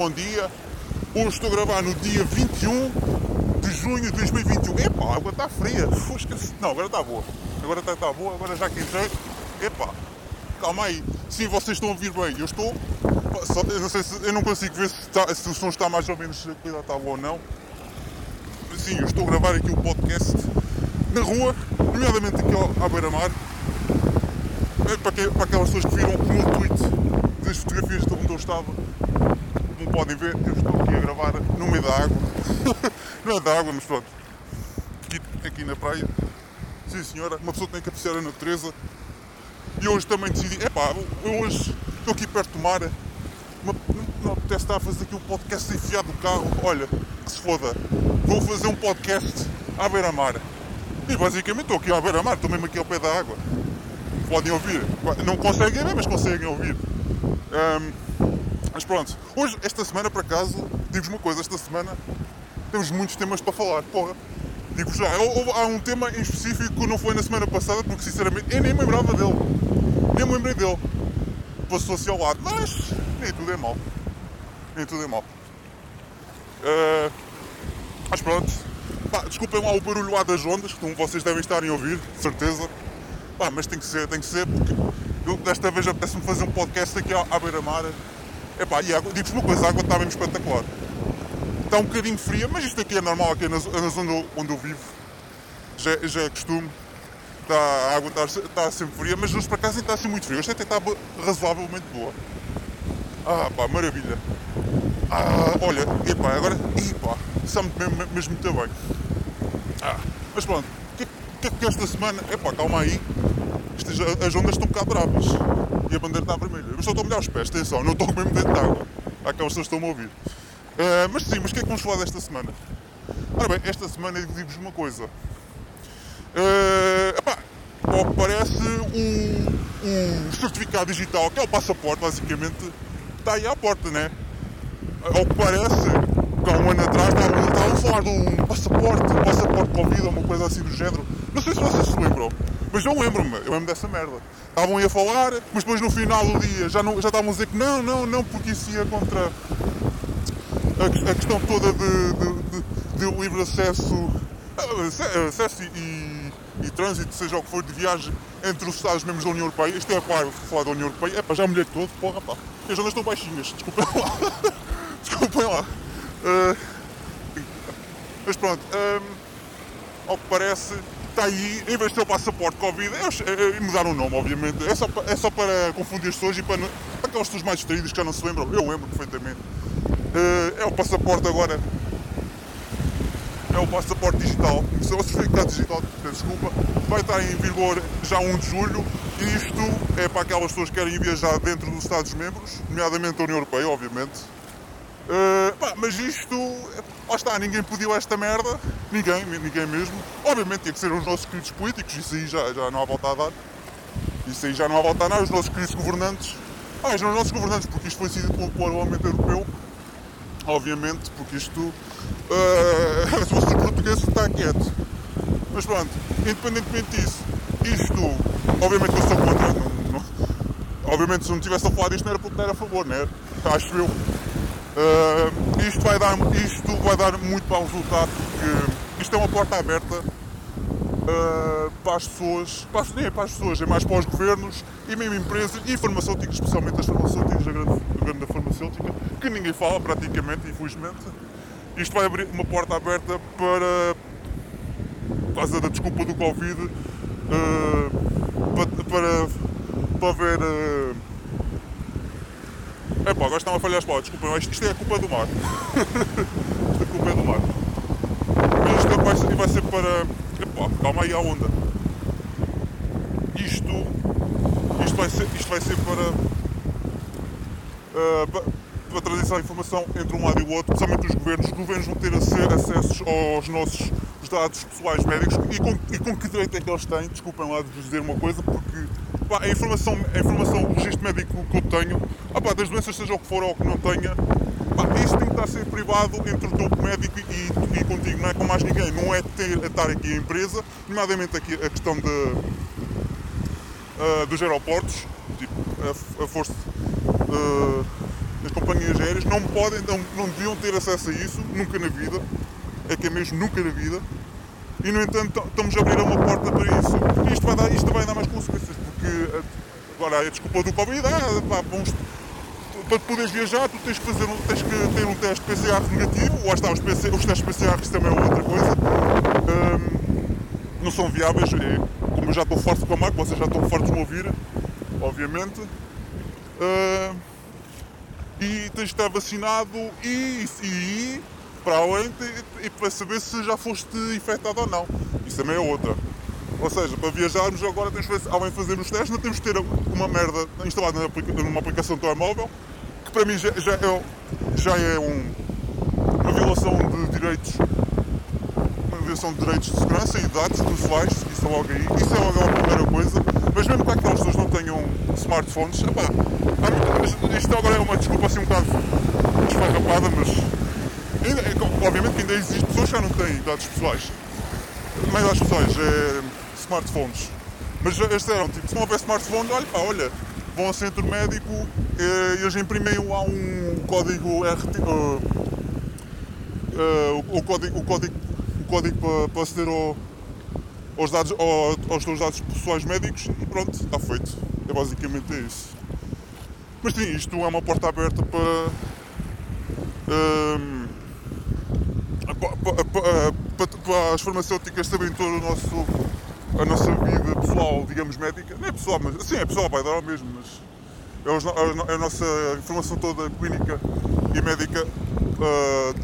bom dia. Hoje estou a gravar no dia 21 de junho de 2021. Epá, a água está fria. Não, agora está boa. Agora está, está boa, agora já que entrei. Epá, calma aí. Sim, vocês estão a ouvir bem. Eu estou. Eu, não sei se, eu não consigo ver se, está, se o som está mais ou menos. A cuidado está boa ou não. Sim, eu estou a gravar aqui o um podcast na rua, nomeadamente aqui à beira-mar. É para, para aquelas pessoas que viram o meu tweet das fotografias de onde eu estava, podem ver, eu estou aqui a gravar no meio da água. Não é da água, mas pronto. Aqui, aqui na praia. Sim senhora, uma pessoa tem que apreciar a natureza. E hoje também decidi, epá, eu hoje estou aqui perto do mar, não me apetece estar a fazer aqui um podcast enfiado no carro, olha, que se foda, vou fazer um podcast à beira-mar. E basicamente estou aqui à beira-mar, estou mesmo aqui ao pé da água podem ouvir. Não conseguem ver, mas conseguem ouvir. Um, pronto, hoje, esta semana por acaso, digo-vos uma coisa, esta semana temos muitos temas para falar. Porra, digo já, há um tema em específico que não foi na semana passada, porque sinceramente eu nem me lembrava dele. Nem me lembrei dele. Passou-se ao lado, mas nem tudo é mal. Nem tudo é mal. Uh, mas pronto, desculpem lá o barulho lá das ondas, como vocês devem estar a ouvir, de certeza. Mas tem que ser, tem que ser, porque eu, desta vez apetece-me fazer um podcast aqui à, à beira-mar. Epá, e digo-vos uma coisa, a água está mesmo espetacular. Está um bocadinho fria, mas isto aqui é normal, aqui na, na zona onde eu vivo. Já, já é costume. Está, a água está, está sempre fria, mas hoje por acaso está assim muito frio. Hoje até está razoavelmente boa. Ah, pá, maravilha. Ah, olha, epá, agora, epá, está-me mesmo, mesmo muito bem. Ah, mas pronto, que é que esta semana. Epá, calma aí. as ondas estão um bocado bravas. E a bandeira está vermelha. Mas só estou a molhar os pés, atenção, não estou mesmo dentro de água. Há aquelas pessoas que estão a ouvir. Uh, mas sim, mas o que é que vamos falar desta semana? Ora bem, esta semana eu digo-vos uma coisa. Uh, epá, ao que parece, o, o certificado digital, que é o passaporte, basicamente, está aí à porta, né? Ao que parece, há um ano atrás estavam a falar de um passaporte, passaporte Covid ou uma coisa assim do género. Não sei se vocês se lembram, mas eu lembro-me, eu lembro dessa merda. Estavam aí a falar, mas depois no final do dia já, não, já estavam a dizer que não, não, não, porque isso ia contra a, a questão toda de, de, de, de, livre acesso, acesso e, e, trânsito, seja o que for, de viagem entre os Estados membros da União Europeia. Isto é claro, falar da União Europeia, é para já molhei todo, porra pá. As ondas estão baixinhas, desculpem lá. desculpem lá. Uh, mas pronto, um, ao que parece, está aí, em vez de ter o passaporte Covid, é, é, mudaram o nome, obviamente. É só, é só para confundir as pessoas e para, para aquelas pessoas mais distraídas que já não se lembram. Eu lembro perfeitamente. Uh, é o passaporte agora. É o passaporte digital. O certificado digital, desculpa, vai estar em vigor já 1 de julho. E isto é para aquelas pessoas que querem viajar dentro dos Estados-membros, nomeadamente a União Europeia, obviamente. Uh, pá, mas isto, lá está, ninguém pediu esta merda, ninguém, ninguém mesmo. Obviamente tinha que ser os nossos queridos políticos, isso aí já, já não há volta a dar. Isso aí já não há volta a dar, os nossos queridos governantes. Ah, os nossos governantes, porque isto foi decidido pelo Parlamento Europeu, obviamente, porque isto, uh, se fosse português, está quieto. Mas pronto, independentemente disso, isto, obviamente eu sou contra. Não, não, obviamente se não tivesse a falar disto não era porque não era a favor, não era? Acho eu. Uh, isto, vai dar, isto vai dar muito mau resultado porque isto é uma porta aberta uh, para as pessoas, para nem é para as pessoas, é mais para os governos e mesmo empresas e farmacêuticas, especialmente as farmacêuticas, a grande, a grande farmacêutica, que ninguém fala praticamente, infelizmente. Isto vai abrir uma porta aberta para, por causa da desculpa do Covid, uh, para, para, para ver é pá, agora estão a falhar as palavras, desculpa, isto, isto é a culpa do mar. isto é a culpa é do mar. Mas isto vai ser, vai ser para. Epá, calma aí a onda. Isto. Isto vai ser, isto vai ser para. Uh, para, para trazer essa informação entre um lado e o outro, principalmente os governos. Os governos vão ter acesso aos nossos dados pessoais médicos e com, e com que direito é que eles têm? Desculpem lá de vos dizer uma coisa, porque pá, a, informação, a informação, o registro médico que eu tenho, ah, das doenças, seja o que for ou o que não tenha, pá, isso tem que estar a ser privado entre o médico e, e, contigo, não é com mais ninguém. Não é ter, estar aqui a empresa, nomeadamente aqui a questão de, uh, dos aeroportos, tipo, a, a força. Uh, as companhias aéreas não podem, não, não deviam ter acesso a isso, nunca na vida, é que é mesmo nunca na vida, e no entanto estamos a abrir uma porta para isso. E isto vai dar, isto vai dar mais consequências, porque agora a desculpa do Covid, ah, pá, vamos, para poderes viajar tu tens que, fazer, tens que ter um teste PCR negativo, ou está os, PC, os testes PCR também é outra coisa. Um, não são viáveis, é, como eu já estou forte com a marca, vocês já estão fortes de me ouvir, obviamente. Uh, e tens de estar vacinado e, e para além e para saber se já foste infectado ou não. Isso também é outra. Ou seja, para viajarmos agora temos que, além de fazer os testes, não temos que ter uma merda instalada numa aplicação de telemóvel, que para mim já, já é, já é um, uma violação de direitos uma violação de direitos de segurança e dados pessoais, isso é logo aí, isso é logo a primeira coisa, mas mesmo para que as pessoas não tenham smartphones, epá, isto agora é uma desculpa assim um bocado desfarrapada, mas ainda, é, obviamente que ainda existe pessoas que já não têm dados pessoais. Não é dados pessoais, é smartphones. Mas eles disseram, tipo, se não houver smartphone, olha, pá, olha, vão ao centro médico e eh, eles imprimem lá um código RT, uh, uh, o, código, o código, o código para, aceder ao, aos, dados, ao, aos teus dados pessoais médicos e pronto, está feito. É basicamente isso. Mas sim, isto é uma porta aberta para. Um, para, para, as farmacêuticas saberem todo o nosso, a nossa vida pessoal, digamos, médica. Não é pessoal, mas sim, é pessoal, vai dar ao mesmo, mas é, a nossa informação toda clínica e médica uh,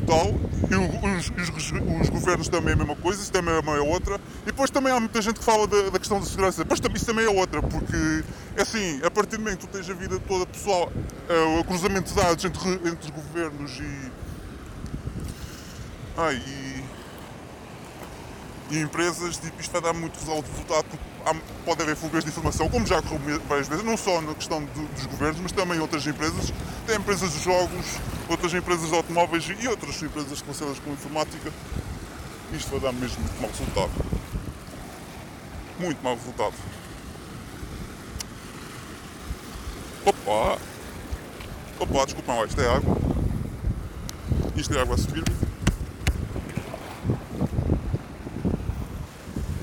total. E os, os, os, governos também é a mesma coisa, isso também é uma outra. E depois também há muita gente que fala da, da questão da segurança, mas isso também é outra, porque é assim, a partir do momento que tu tens a vida toda pessoal, uh, o cruzamento de dados entre, entre governos e. Ai, e, e empresas, tipo, isto vai dar muito resultado, há, pode haver fugas de informação, como já ocorreu várias vezes, não só na questão de, dos governos, mas também outras empresas. Tem empresas de jogos, outras empresas de automóveis e outras empresas relacionadas com informática. Isto vai dar mesmo muito mau resultado. Muito mau resultado. Opa! Opa, desculpa isto é água. Isto é água a subir.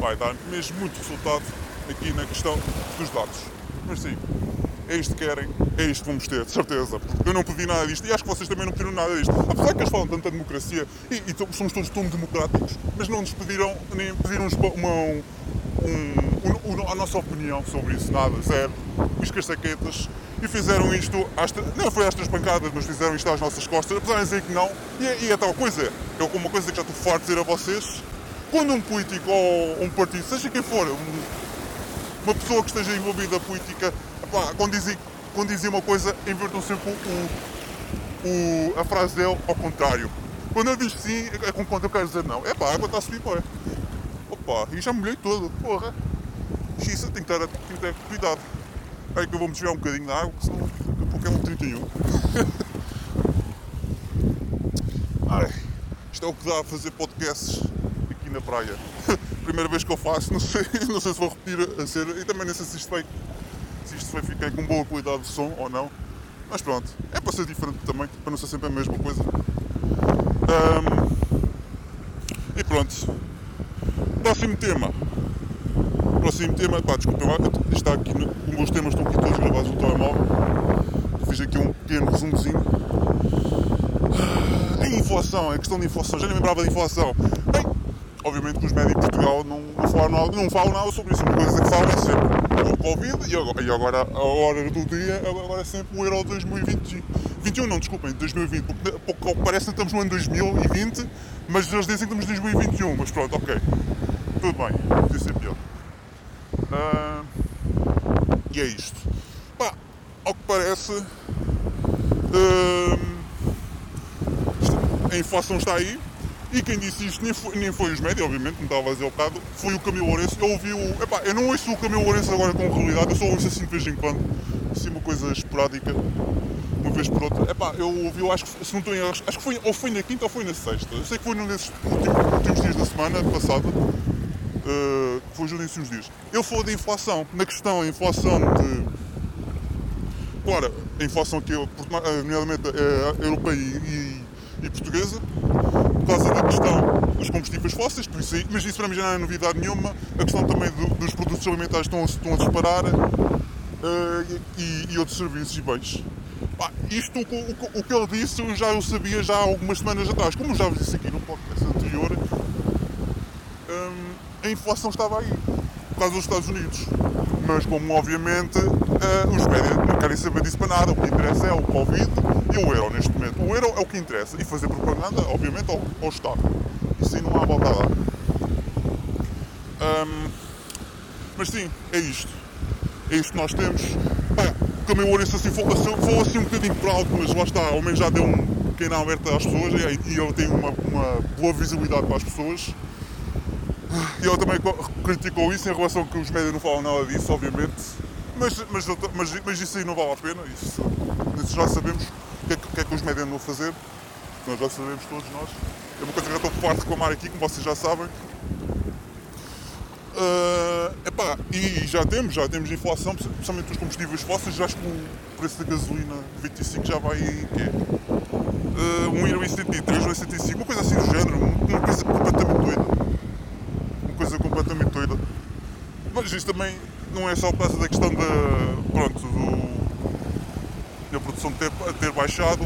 Vai dar mesmo muito resultado aqui na questão dos dados. Mas sim, é isto que querem, é isto que vamos ter, de certeza. Eu não pedi nada disto e acho que vocês também não pediram nada disto. Apesar que eles falam tanta democracia e, e somos todos tão democráticos, mas não nos pediram, nem pediram uma, um, um, um, a nossa opinião sobre isso, nada, zero. Os saquetas e fizeram isto, às, não foi às três pancadas, mas fizeram isto às nossas costas, apesar de dizer que não. E, é, e é tal coisa, é uma coisa que já estou farto de dizer a vocês, quando um político ou um partido, seja quem for, uma pessoa que esteja envolvida política, pá, quando, dizia, quando dizia uma coisa, invertam sempre o, o, a frase dele ao contrário. Quando ele diz sim, é com quanto eu quero dizer não. É pá, a água está a subir, pô. Opa, e já molhei todo, porra. Xisa, tem que ter, tem que ter cuidado. É que eu vou me desviar um bocadinho da água, senão daqui a pouco é um 31. Ai, isto é o que dá a fazer podcasts na praia. Primeira vez que eu faço, não sei, não sei se vou repetir a ser, e também não sei se isto vai, se isto vai ficar com boa qualidade de som ou não. Mas pronto, é para ser diferente também, para não ser sempre a mesma coisa. Um, e pronto. Próximo tema próximo tema, pá, desculpem lá, está aqui, no, os meus temas estão aqui todos gravados no telemóvel. Fiz aqui um pequeno resumozinho. A inflação, a questão da inflação, já nem lembrava da inflação. Bem, obviamente que os médicos de Portugal não, não, falam nada, não falam nada sobre isso. Uma coisa que falam é sempre o Covid e agora, e agora a hora do dia agora é sempre o Euro 2020. 21 não, desculpem, 2020, porque, porque parece que estamos no ano 2020, mas eles dizem que estamos em 2021, mas pronto, ok. Tudo bem, podia ser pior. Uh, e é isto. Pá, ao que parece, uh, a inflação está aí. E quem disse isto nem foi, nem foi os médios, obviamente, como estava a dizer ao bocado, foi o Camilo Lourenço. Eu ouvi o. Epá, eu não ouço o Camilo Lourenço agora com realidade, eu só ouço assim de vez em quando, assim uma coisa esporádica, uma vez por outra. Epá, eu ouvi, eu acho que, se não estou em acho que foi, ou foi na quinta ou foi na sexta. Eu sei que foi num desses últimos, últimos dias da semana passada uh, que foi justo uns dias. Ele falou da inflação, na questão, a inflação de. claro, a inflação aqui, é, nomeadamente é europeia e, e, portuguesa, por causa da questão dos combustíveis fósseis, por isso, mas isso para mim já não é novidade nenhuma. A questão também do, dos produtos alimentares estão, estão a disparar uh, e, e, outros serviços e bens. Isto, o, o, o, que ele disse, eu já o sabia já há algumas semanas atrás. Como já vos disse aqui no podcast anterior, um, a inflação estava aí, por causa dos Estados Unidos. Mas como obviamente uh, os médias não querem saber disso para nada, o que interessa é o Covid e o euro neste momento. O euro é o que interessa e fazer propaganda, obviamente, ao, ao Estado. Isso aí não há volta a dar. Um, mas sim, é isto. É isto que nós temos. Pá, também o Ouriço assim, falou, falou assim um bocadinho por alto, mas lá está, ao menos já deu um pequeno alerta às pessoas e, e ele tem uma, uma boa visibilidade para as pessoas. E ele também criticou isso em relação que os médias não falam nada disso, obviamente. Mas, mas, mas, mas isso aí não vale a pena, isso, isso já sabemos o que, é que, os médias andam a fazer. Nós já sabemos todos nós. É uma coisa que eu estou farto de reclamar aqui, como vocês já sabem. Uh, epá, e já temos, já temos inflação, principalmente dos combustíveis fósseis, já acho que o preço da gasolina 25 já vai quê? Uh, 1,73, 1,75, uma coisa assim do género, uma coisa completamente doida. Uma coisa completamente doida. Mas isto também não é só por causa da questão da. pronto, do, produção ter, ter baixado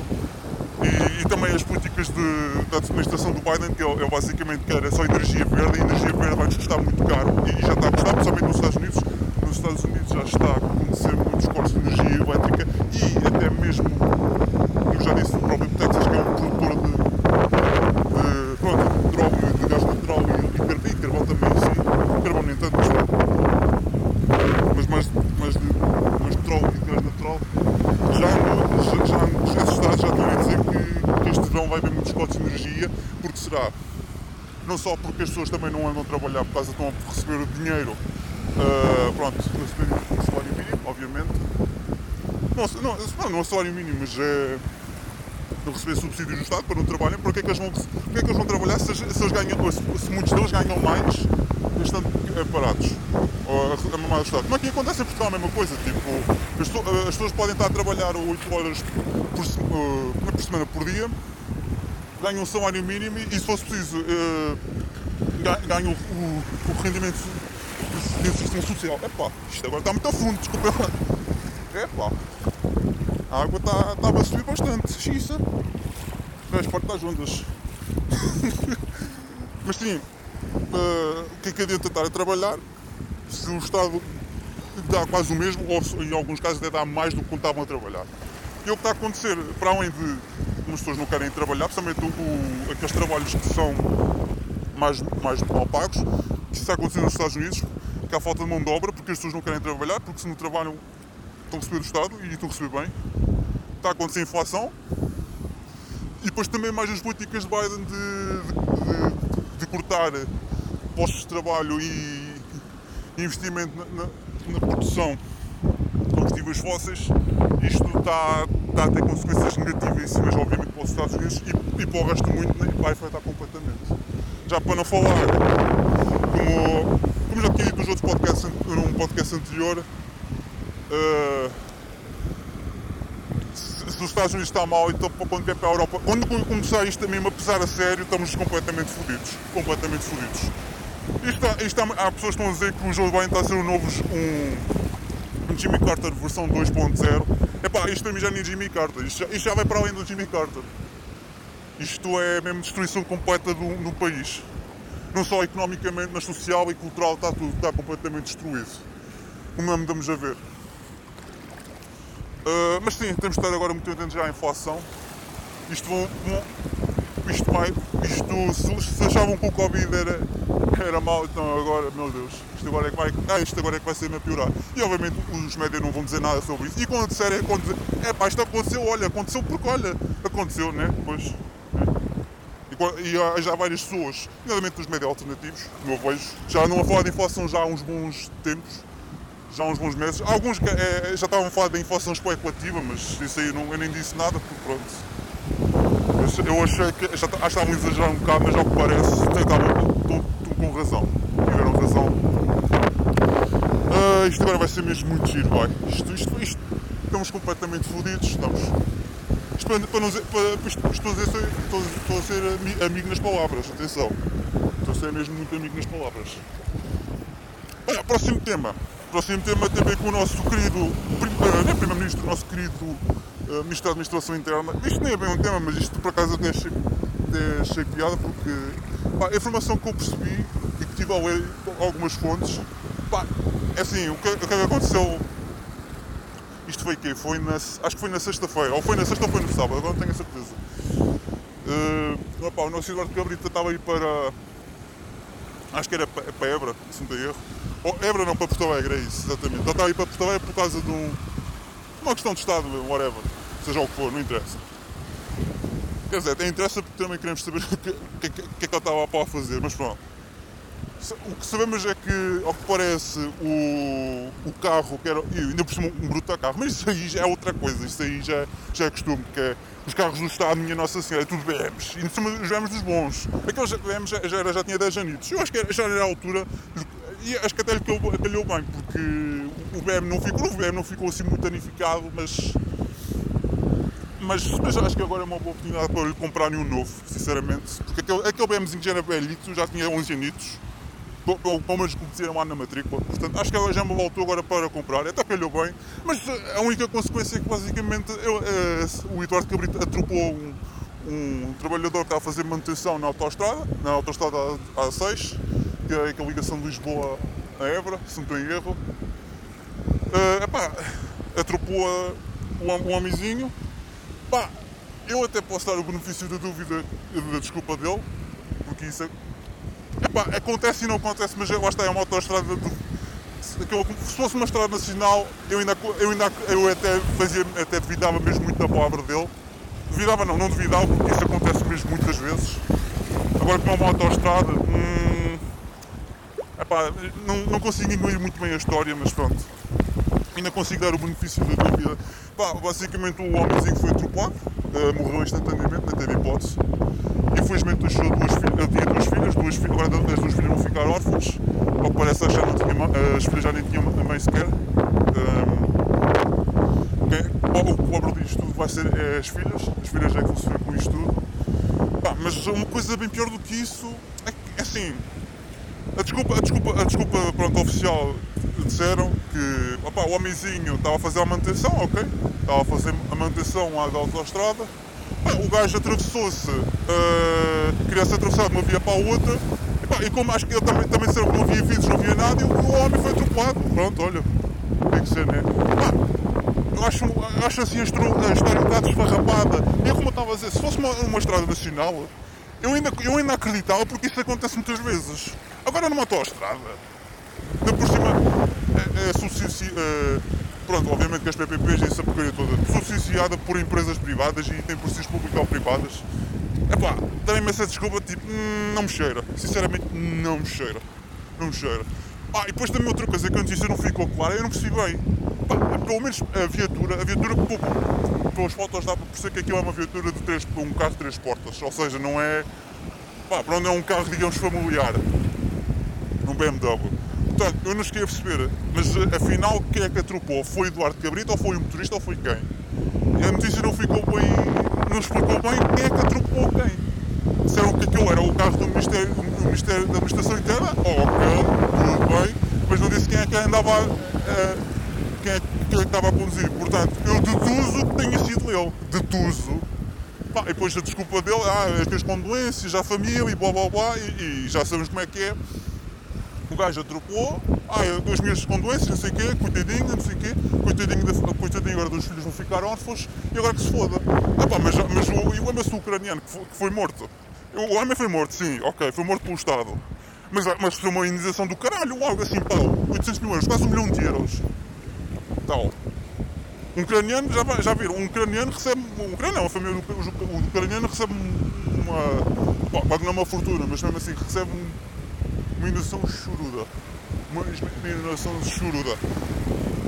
e, e, também as políticas de, da administração do Biden, que ele, ele basicamente quer só energia verde, e energia verde vai-nos custar muito caro e já está a custar, principalmente nos Estados Unidos. Nos Estados Unidos já está a acontecer muitos cortes de energia elétrica e até mesmo, como já disse, o próprio Texas, que é um produtor de, de, pronto, de petróleo, de gás natural e, e carvão também, sim, carvão nem tanto, mas, mas mais, mais, de, mais petróleo e gás natural, já, já, já, já, Estados já estão a dizer que, que este verão vai haver muitos cortes de energia, porque será não só porque as pessoas também não andam a trabalhar por causa estão a receber dinheiro, uh, pronto, o salário mínimo, obviamente. Não, não, não é salário mínimo, mas é de receber subsídios do Estado para não trabalhar, porque é que eles vão, é que eles vão trabalhar se, se, eles ganham, se, se muitos deles ganham mais estando parados ou a, mamar do Estado. Como é que acontece em Portugal a mesma coisa? Tipo, as, as pessoas podem estar a trabalhar 8 horas por, uh, por semana por dia ganham um salário mínimo e, se fosse preciso, uh, o, o, rendimento do sistema social. Epá, isto agora está muito a fundo, desculpa. Epá, a água está, está a subir bastante. Xiça. Faz parte das ondas. Mas sim, uh, o que é que adianta estar a trabalhar se o Estado dá quase o mesmo, ou em alguns casos até dá mais do que quando estavam a trabalhar. E o que está a acontecer, para além de algumas pessoas não querem trabalhar, principalmente o, o, aqueles trabalhos que são mais, mais mal pagos, que está acontecendo nos Estados Unidos, que há falta de mão de obra, porque as pessoas não querem trabalhar, porque se não trabalham estão a receber do Estado e estão a receber bem. Está a acontecer inflação. E depois também mais as políticas de Biden de, de, de, de cortar postos de trabalho e investimento na, na, na produção de combustíveis fósseis, isto está, está a ter consequências negativas, obviamente, para os Estados Unidos e, e para o resto do mundo né, vai afetar completamente. Já para não falar, como, como já tinha dito nos outros podcasts, num podcast anterior, uh, se, os Estados Unidos está mal, então quando vier para a Europa, quando começar isto também a pesar a sério, estamos completamente fodidos. Completamente fodidos. Isto, isto, há pessoas que estão a dizer que o Joe Biden está a ser um novo um, um Jimmy Carter versão 2.0. Epá, isto para mim já nem é Jimmy Carter, isto já, isto já vai para além do Jimmy Carter. Isto é mesmo destruição completa do, do país. Não só economicamente, mas social e cultural está tudo está completamente destruído. Como andamos a ver. Uh, mas sim, temos de estar agora muito atentos à inflação. Isto vão, vão isto vai, isto, se, se achavam que o Covid era, era mau, então agora, meu Deus, isto agora é que vai, ah, isto agora é que vai ser a piorar. E obviamente os médias não vão dizer nada sobre isso. E quando disserem, quando dizer, é pá, isto aconteceu, olha, aconteceu porque olha, aconteceu, né? Pois. E, e há já várias pessoas, nomeadamente os médias alternativos, como eu vejo, já não a falar de inflação já há uns bons tempos, já há uns bons meses. Alguns é, já estavam a falar da inflação especulativa, mas isso aí não, eu nem disse nada, porque pronto eu achei que já tá, estavam a exagerar um bocado, mas ao que parece estão com razão. Tiveram razão. Uh, isto agora vai ser mesmo muito giro, vai. Isto, isto, isto estamos completamente fodidos. Estamos. Isto para, para não dizer, para, isto, estou, a dizer, estou, estou a ser amigo nas palavras, atenção. Estou a ser mesmo muito amigo nas palavras. Olha, próximo tema. Próximo tema tem a ver com o nosso querido, uh, não é Primeiro-Ministro, o nosso querido uh, Ministro da Administração Interna. Isto nem é bem um tema, mas isto por acaso até achei, até achei piada porque pá, a informação que eu percebi e que tive a ler algumas fontes, pá, é assim, o que, o que aconteceu isto foi quê? Foi na, acho que foi na sexta-feira, ou foi na sexta ou foi no sábado, agora não tenho a certeza. Uh, opa, o nosso Eduardo Cabrita estava aí para. Acho que era para, para Ebra, se não tem erro. Ou Ebra não, para Porto Alegre, é isso, exatamente. Ele estava aí para Porto Alegre por causa de um, uma questão de Estado, whatever. Seja o que for, não interessa. Quer dizer, até interessa porque também queremos saber o que, que, que, é que ele estava a fazer, mas pronto. O que sabemos é que, ao que parece, o, o carro, que era, e ainda por cima um bruto carro, mas isso aí já é outra coisa, isso aí já, já é costume, que é os carros do Estado, minha Nossa Senhora, é tudo BMs, e por cima os BMs dos bons. Aqueles BMs já, já, era, já tinha 10 anos. Eu acho que era, já era a altura, e acho que até lhe calhou bem, porque o BM não ficou, o BM não ficou assim muito danificado, mas mas, mas, acho que agora é uma boa oportunidade para lhe comprar um novo, sinceramente. Porque aquele, aquele BMzinho já era velhito, já tinha 11 anitos, pelo menos que lá na matrícula. Portanto, acho que ela já me voltou agora para comprar, até calhou bem, mas a única consequência é que basicamente eu, é, o Eduardo Cabrito atropou um, um, trabalhador que está a fazer manutenção na autostrada, na autostrada A6, que é a ligação de Lisboa a Évora, se não estou em erro. Uh, epá, atropou o, o homenzinho. Pá, eu até posso dar o benefício da dúvida da desculpa dele, porque isso é acontece e não acontece, mas lá está, é uma autostrada de, se fosse uma estrada nacional, eu ainda, eu ainda eu até fazia, até duvidava mesmo muito da palavra dele. Duvidava não, não duvidava, porque isso acontece mesmo muitas vezes. Agora que é uma autostrada, hum, epá, não, não consigo engolir muito bem a história, mas pronto. Ainda consigo dar o benefício da dúvida. Pá, basicamente o homenzinho foi atropelado, uh, morreu instantaneamente, não teve hipótese. Infelizmente deixou duas filhas, tinha duas filhas, duas filhas, agora as duas filhas vão ficar órfãs. Ao que parece não tinha, as filhas já nem tinham mãe sequer. Um, quem, o pobre disto tudo vai ser é as filhas, as filhas é que vão sofrer com isto tudo. Pá, mas uma coisa bem pior do que isso é que, é assim, a desculpa, a desculpa, a desculpa pronto, oficial disseram que opa, o homenzinho estava a fazer a manutenção, ok? Estava a fazer a manutenção à da autostrada o gajo atravessou-se, uh, queria se atravessar de uma via para a outra, e, pá, e como acho que ele também, também disseram que não havia vidros, não havia nada, e o homem foi atropelado. Pronto, olha, tem que ser, né? Pá, eu acho, acho assim a história um bocado esfarrapada. E é como eu estava a dizer, se fosse uma, uma estrada nacional, eu ainda, eu ainda acreditava porque isso acontece muitas vezes. Agora numa autoestrada, por cima, é, é, é, pronto, obviamente que as PPPs e essa porcaria toda subsidiada por empresas privadas e tem por si públicas ou privadas. Epá, darem-me essa desculpa, tipo, hum, não me cheira. Sinceramente, não me cheira. Não me cheira. Ah, e depois também outra coisa que a notícia não ficou clara, eu não percebi bem. Pá, pelo menos a viatura, a viatura pelas fotos dá para perceber que aquilo é uma viatura de três, um carro de três portas. Ou seja, não é. Pá, para onde é um carro, digamos, familiar. Um BMW. Portanto, eu não cheguei a perceber, mas eh, afinal quem é que atropou? Foi Eduardo Cabrito ou foi o motorista ou foi quem? A notícia não ficou bem, não explicou bem quem é que atropou quem. Disseram que aquilo era o carro do Ministério, do Ministério da Administração Interna, ok, tudo bem, mas não disse quem é que andava, uh, quem, é, quem é que estava a conduzir. Portanto, eu deduzo que tenha sido ele. Deduzo. Pá, e depois a desculpa dele, ah, as minhas condolências à família e blá blá blá, e, e já sabemos como é que é o gajo atropelou, ah, as minhas condolências, não sei o quê, coitadinho, não sei o quê, coitadinho, coitadinho agora dos filhos vão ficar órfãos e agora que se foda. Ah mas, mas o, e lembra-se do ucraniano que foi, que foi, morto? O homem foi morto, sim, ok, foi morto pelo Estado. Mas, mas foi uma indenização do caralho, algo assim, pá, 800 mil euros, quase um milhão de euros. Tal. Um ucraniano, já, já viram, um ucraniano recebe, um ucraniano, uma família, o, ucraniano recebe uma, paga não é uma fortuna, mas mesmo assim recebe um uma inoção choruda. Uma, uma inoção choruda.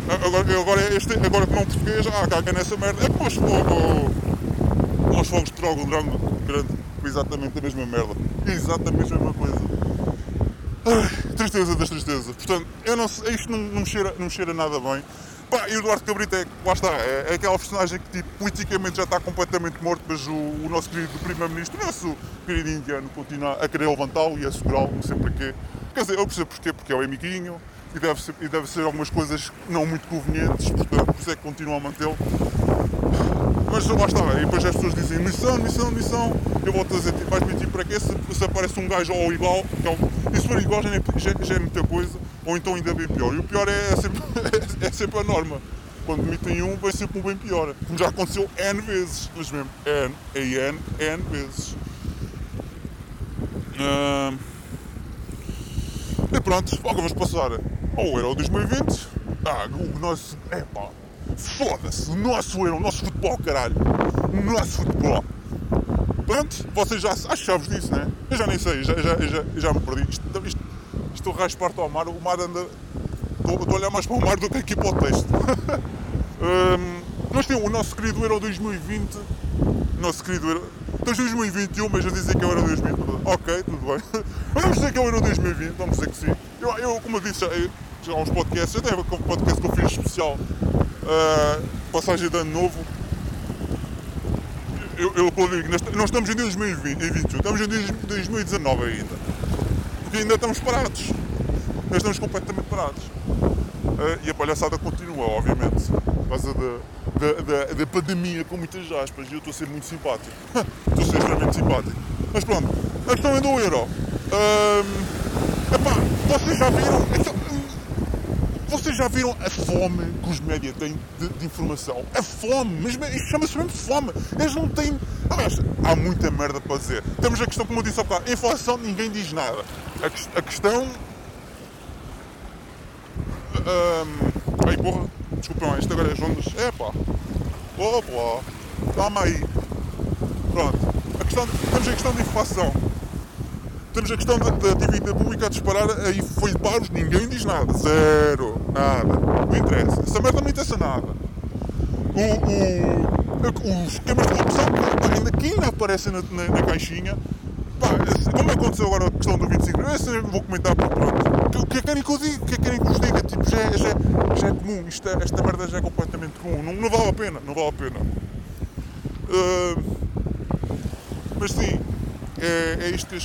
Agora, agora, este, agora é um português, ah, caga nessa merda. É como os, oh, os fogos de trogo grande, grande. Exatamente a mesma merda. Exatamente a mesma coisa. Ai, tristeza das tristezas. Portanto, eu não isto não, não, me cheira, não me cheira nada bem. Pá, e o Eduardo Cabrita é, lá está, é, é aquela personagem que tipo, politicamente já está completamente morto, mas o, o nosso querido Primeiro-Ministro, o nosso querido indiano, continua a querer levantá-lo e a segurá-lo, não sei porquê. Quer dizer, eu percebo porquê, porque é o amiguinho e deve ser, e deve ser algumas coisas não muito convenientes, portanto, por isso é que continua a mantê-lo. Mas lá está, e depois as pessoas dizem missão, missão, missão. Eu volto a dizer, tipo, vais mentir para quê? Se, se aparece um gajo ou igual, então, e se for igual já, já, já é muita coisa ou então ainda bem pior. E o pior é, é sempre, é, sempre a norma. Quando demitem um, vem sempre um bem pior. Já aconteceu N vezes. Mas mesmo, N, a N, N vezes. Uh, e pronto, logo vamos passar ao Euro 2020. Ah, o nosso. Epá, foda-se, o nosso Euro, o nosso futebol, caralho. O nosso futebol. Pronto, vocês já achavos disso, né? Eu já nem sei, já, já, já, já me perdi. Isto, isto estou rasparto ao mar, o mar anda. Estou, a olhar mais para o mar do que aqui para o texto. um, nós temos o nosso querido Euro 2020. Nosso querido Euro. Em 2021, mas a dizer que é o Euro 2020. Ok, tudo bem. Vamos dizer que é o Euro 2020, vamos dizer que sim. Eu, eu como eu disse já, já há uns podcasts, eu tenho um podcast que eu fiz especial. Uh, passagem de ano novo. Eu, eu, eu digo, nós estamos em 2021, estamos em 2019 ainda porque ainda estamos parados. Ainda estamos completamente parados. Uh, e a palhaçada continua, obviamente, por causa da, da, da, da pandemia, com muitas aspas, e eu estou a ser muito simpático. estou a ser extremamente simpático. Mas pronto, a questão é do euro. Um, epá, vocês já viram. Então, vocês já viram a fome que os média têm de, de informação? A fome, mas isto chama-se mesmo fome. Eles não têm. Aliás, há muita merda para dizer. Temos a questão, como eu disse há bocado, inflação, ninguém diz nada. A, a questão. Um, ai porra, desculpem, isto agora é as ondas. É pá, opa, calma aí. Pronto, a questão, temos a questão de inflação temos a questão da, da dívida pública a disparar, aí foi de paros, ninguém diz nada. Zero. Nada. Não interessa. Essa merda não interessa nada. O, o, os esquemas de corrupção ainda, que ainda aparecem na, na, na caixinha. Pá, como aconteceu agora a questão do 25 esse eu vou comentar porque pronto. O que é que querem que eu diga? O que é que querem que vos diga? Tipo, já, é, já, é, já é comum. Isto, é, esta merda já é completamente comum. Não, não vale a pena. Não vale a pena. Uh, mas sim, é, é que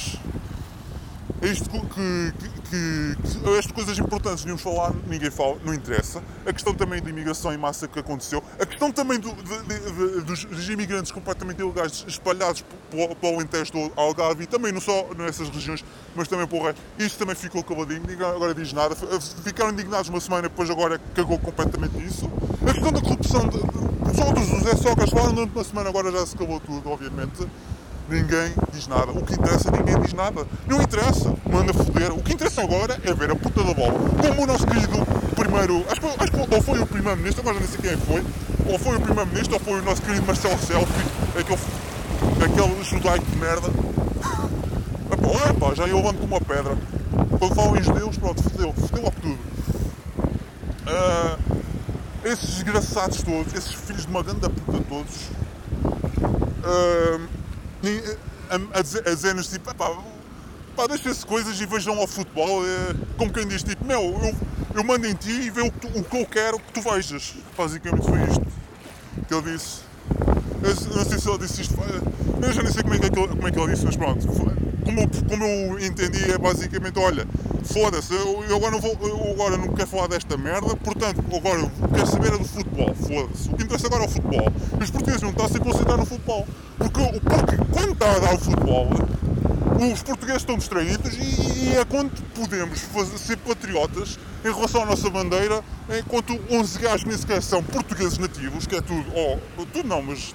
é isto que, que, que, que, estas coisas importantes devíamos falar, ninguém fala, não interessa. A questão também da imigração em massa que aconteceu, a questão também do, de, de, de, dos, dos, imigrantes completamente ilegais espalhados pelo, pelo Alentejo do Algarve e também não só nessas regiões, mas também pelo resto. Isto também ficou caladinho, ninguém agora diz nada. Ficaram indignados uma semana, depois agora cagou completamente isso. A questão da corrupção, de, só dos José Socas falaram durante uma semana, agora já se acabou tudo, obviamente ninguém diz nada. O que interessa, ninguém diz nada. Não interessa, manda foder. O que interessa agora é ver a puta da bola. Como o nosso querido primeiro, acho acho ou foi o primeiro-ministro, agora não sei quem é foi, ou foi o primeiro-ministro, ou foi o nosso querido Marcelo Selfie, aquele, aquele judaico de merda. Epá, epá, já eu ando com uma pedra. Quando falam em judeus, pronto, fodeu, fodeu logo tudo. Uh, esses desgraçados todos, esses filhos de uma grande puta todos, uh, a, a, dizer, a dizer-nos tipo, pá, pá deixa-se coisas e vejam ao futebol, é, como quem diz, tipo, meu, eu, eu mando em ti e vê o, tu, o que eu quero que tu vejas. Basicamente foi isto que ele disse. Eu não sei se ele disse isto, eu já nem sei como é que, ele, como é que ele disse, mas pronto. Como, como eu entendi, é basicamente, olha, foda-se, eu, eu, agora não vou, eu agora não quero falar desta merda, portanto, agora quero saber é do futebol, foda-se. O que interessa agora é o futebol. Os portugueses não estão a se concentrar no futebol. Porque, porque quando está a dar o futebol, os portugueses estão distraídos e, e é quando podemos fazer, ser patriotas em relação à nossa bandeira, enquanto 11 gajos nem sequer são portugueses nativos, que é tudo, ou tudo não, mas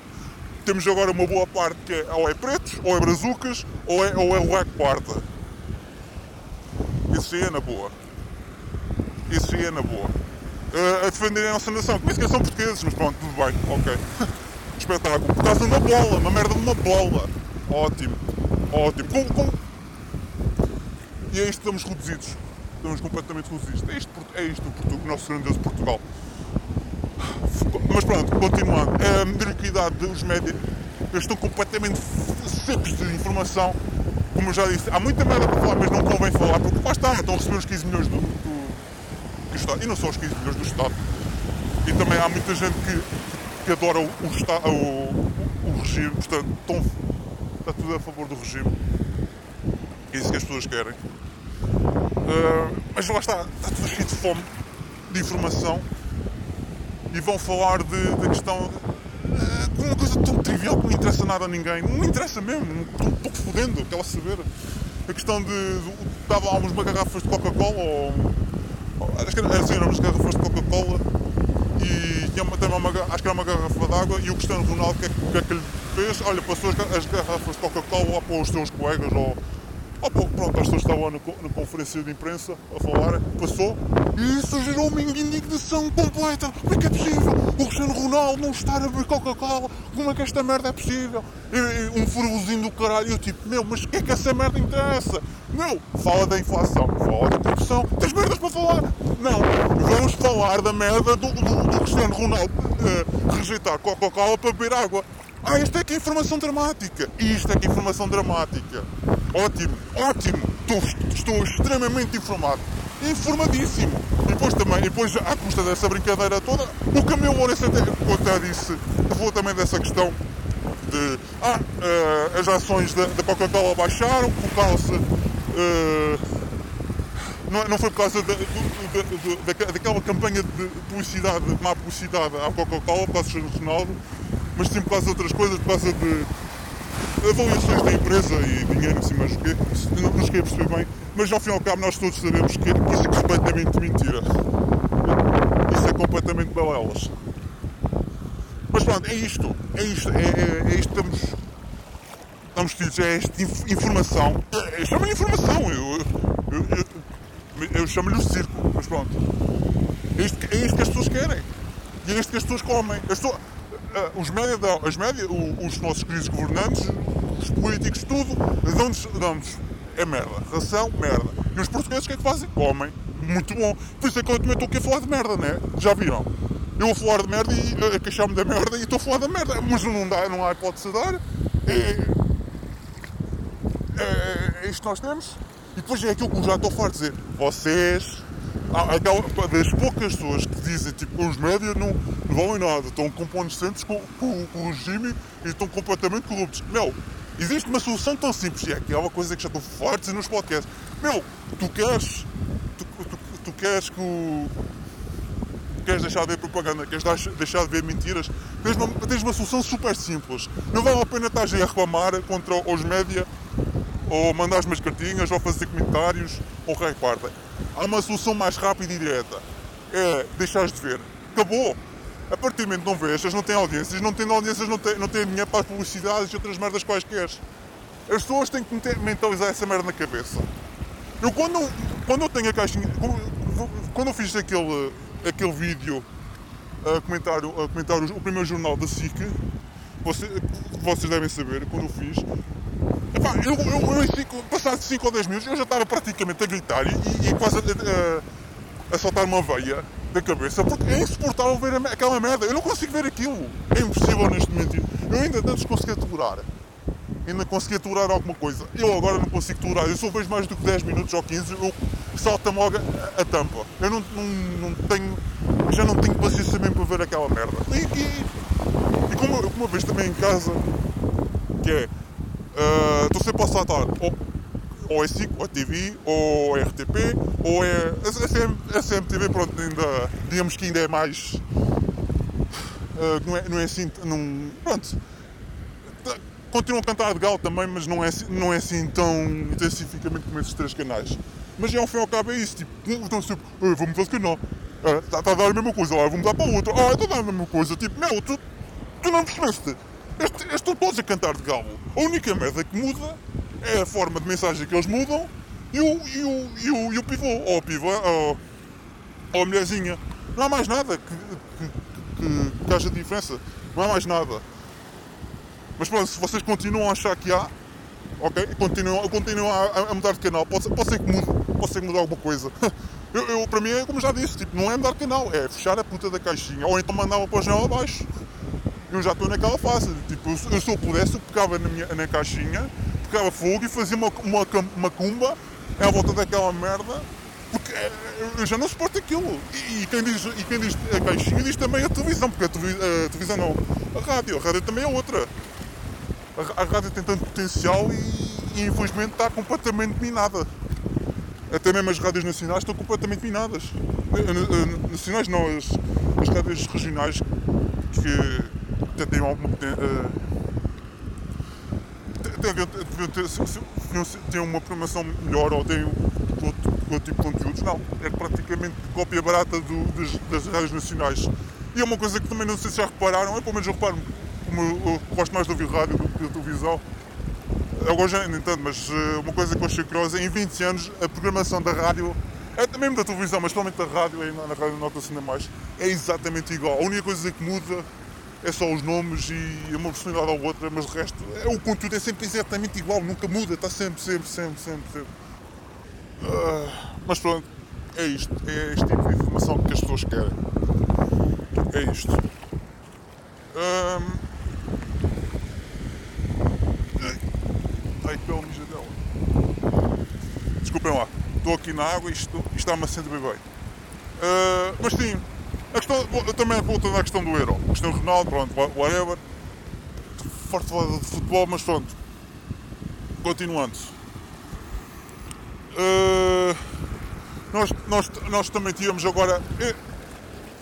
temos agora uma boa parte que é ou é pretos, ou é brazucas, ou é, ou é black parta. Isso aí é na boa. Isso aí é na boa. Uh, a defender a nossa nação, que nem sequer são portugueses, mas pronto, tudo bem, ok. Espetáculo. Por causa de uma bola, uma merda de uma bola. Ótimo, ótimo. Com, com... E é isto que estamos reduzidos. Estamos completamente reduzidos. É isto, é isto o nosso grandioso Portugal. Mas pronto, continuando. A mediocridade dos médias, eles estão completamente secos de informação. Como eu já disse, há muita merda para falar, mas não convém falar, porque lá está, estão a receber os 15 milhões do, do, do Estado. E não só os 15 milhões do Estado. E também há muita gente que, que adora o, o, o, o regime, portanto, estão, está tudo a favor do regime. É isso que as pessoas querem. Uh, mas lá está, está tudo cheio de fome, de informação. E vão falar da questão uh, de uma coisa tão trivial que não interessa nada a ninguém. Não interessa mesmo, estou fodendo, quero saber. A questão de. Estava lá umas garrafas de Coca-Cola ou. Acho que era assim, eram umas garrafas de Coca-Cola e tinha uma, uma, acho que era uma garrafa d'água e o Cristiano Ronaldo o que, é, que é que lhe fez? Olha, passou as, as garrafas de Coca-Cola para os seus colegas ou Oh, pronto, as pessoas estavam na, na, conferência de imprensa a falar, passou, e isso gerou uma indignação completa. Como é que é possível? O Cristiano Ronaldo não estar a beber Coca-Cola? Como é que esta merda é possível? E, e, um furozinho do caralho. Eu tipo, meu, mas o que é que essa merda interessa? Meu, fala da inflação, fala da corrupção, tens merdas para falar? Não, vamos falar da merda do, do, do Cristiano Ronaldo uh, rejeitar Coca-Cola para beber água. Ah, esta é que é informação dramática. Isto é que é informação dramática. Ótimo, ótimo. Estou, estou extremamente informado. Informadíssimo. E depois também, depois, à custa dessa brincadeira toda, o meu Lourenço até, até disse, falou também dessa questão de ah, uh, as ações da, da Coca-Cola baixaram por causa. Uh, não, não, foi por causa da, da, daquela campanha de publicidade, de má publicidade à Coca-Cola, por causa do Ronaldo, mas sim por causa de outras coisas, por causa de avaliações da empresa e dinheiro, sei mais o quê. Não, não cheguei a perceber bem, mas ao fim e ao cabo nós todos sabemos que, que isso é completamente mentira. Isso é completamente balelas. Mas pronto, é isto. É isto. É, é, é isto que estamos. Estamos tidos. É esta informação. É, chamo-lhe informação. Eu, eu, eu, eu chamo-lhe o circo. Mas pronto. É isto, é isto que as pessoas querem. E é isto que as pessoas comem. As pessoas, uh, os média dão, as média, os nossos queridos governantes, os políticos, tudo, dão-nos, dão-nos é merda. Ração, merda. E os portugueses o que é que fazem? Comem. Muito bom. Por isso é que eu também estou aqui a falar de merda, né? Já viram? Eu vou falar de merda e uh, queixar-me da merda e estou a falar da merda. Mas não dá, não há hipótese de dar. É, é, é isto que nós temos. E depois é aquilo que eu já estou a falar de dizer. Vocês aquela, das poucas pessoas que dizem tipo os médias não, não valem nada, estão condescendentes com, com, com o regime e estão completamente corruptos. Meu, existe uma solução tão simples, e é aquela coisa que já estou forte nos podcasts. Meu, tu queres. Tu, tu, tu queres que o. Queres deixar de ver propaganda, queres deixar de ver mentiras, tens uma, tens uma solução super simples. Não vale a pena estar a reclamar contra os média ou mandar umas cartinhas, ou fazer comentários, ou repartem. Há uma solução mais rápida e direta. É deixares de ver. Acabou. A partir do momento que não vês, não têm audiências, não têm audiências, não têm, não têm dinheiro para as publicidades e outras merdas quaisquer. As pessoas têm que mentalizar essa merda na cabeça. Eu quando, quando eu tenho a caixinha. Quando eu fiz aquele, aquele vídeo a comentar, a comentar o, primeiro jornal da SIC, vocês, vocês devem saber, quando eu fiz, Epá, eu, eu, eu cinco, passado 5 ou 10 minutos eu já estava praticamente a gritar e, e quase a, a, a, soltar uma veia da cabeça porque é insuportável ver aquela merda. Eu não consigo ver aquilo. É impossível neste momento. Eu ainda antes conseguia tolerar. Ainda conseguia tolerar alguma coisa. Eu agora não consigo tolerar. Eu só vejo mais do que 10 minutos ou 15, eu salta-me logo a, a, tampa. Eu não, não, não tenho. Já não tenho paciência mesmo para ver aquela merda. E, e, e como, uma vez também em casa, que é estou uh, sempre a saltar ou, ou é SIC, ou é TV, ou é RTP, ou é a CMTV, pronto, ainda, digamos que ainda é mais. Uh, não, é, não é assim. Não, pronto. Continuam a cantar de galo também, mas não é, não é assim tão intensificamente como esses três canais. Mas ao fim e ao cabo é isso, tipo, estão sempre, vou mudar de canal, está a dar a mesma coisa, ah, vou mudar para outro, ah, está a dar a mesma coisa, tipo, meu, tu, tu não percebeste? Estes, estão todos a cantar de galo. A única merda que muda é a forma de mensagem que eles mudam e o, e o, e o, e o pivô, ou a ou, ou a mulherzinha. Não há mais nada que, que, que, que haja diferença. Não há mais nada. Mas pronto, se vocês continuam a achar que há, ok? Continuam, continuam a, a mudar de canal, pode, pode ser que mude, pode ser que mude alguma coisa. Eu, eu, para mim é como já disse, tipo, não é mudar de canal, é fechar a puta da caixinha, ou então mandar uma página abaixo eu já estou naquela fase. Tipo, eu, se eu pudesse, eu pegava na, minha, na caixinha, pegava fogo e fazia uma, uma, uma cumba à volta daquela merda, Porque eh, eu já não suporto aquilo. E, e quem diz, e quem diz a caixinha diz também a televisão, porque a, televi a televisão não, a rádio, a rádio também é outra. A, a rádio tem tanto potencial e, e infelizmente está completamente minada. Até mesmo as rádios nacionais estão completamente minadas. Nacionais não, as, as rádios regionais que até têm alguma potência. Têm uma programação melhor ou têm outro, outro tipo de conteúdos. Não, é praticamente cópia barata do, das, das rádios nacionais. E é uma coisa que também não sei se já repararam, eu pelo menos eu reparo, como eu, eu gosto mais de ouvir rádio do que de televisão. Agora já nem tanto, mas uh, uma coisa que eu achei curiosa, em 20 anos a programação da rádio, é, mesmo da televisão, mas principalmente da rádio, na, na rádio nota-se ainda mais, é exatamente igual. A única coisa que muda é só os nomes e uma personalidade ou outra, mas o resto, é, o conteúdo é sempre exatamente igual, nunca muda, está sempre, sempre, sempre, sempre, sempre. Uh, mas pronto, é isto. É este tipo de informação que as pessoas querem. É isto. Um... Ai, pelo mijadela. Desculpem lá. Estou aqui na água e isto, isto está-me a sentir bem bem. Uh, mas sim, a questão, também voltando à questão do Euro. Do Ronaldo, pronto, whatever. Forte de futebol, mas pronto. Continuando. Uh, nós, nós, nós também tínhamos agora eh,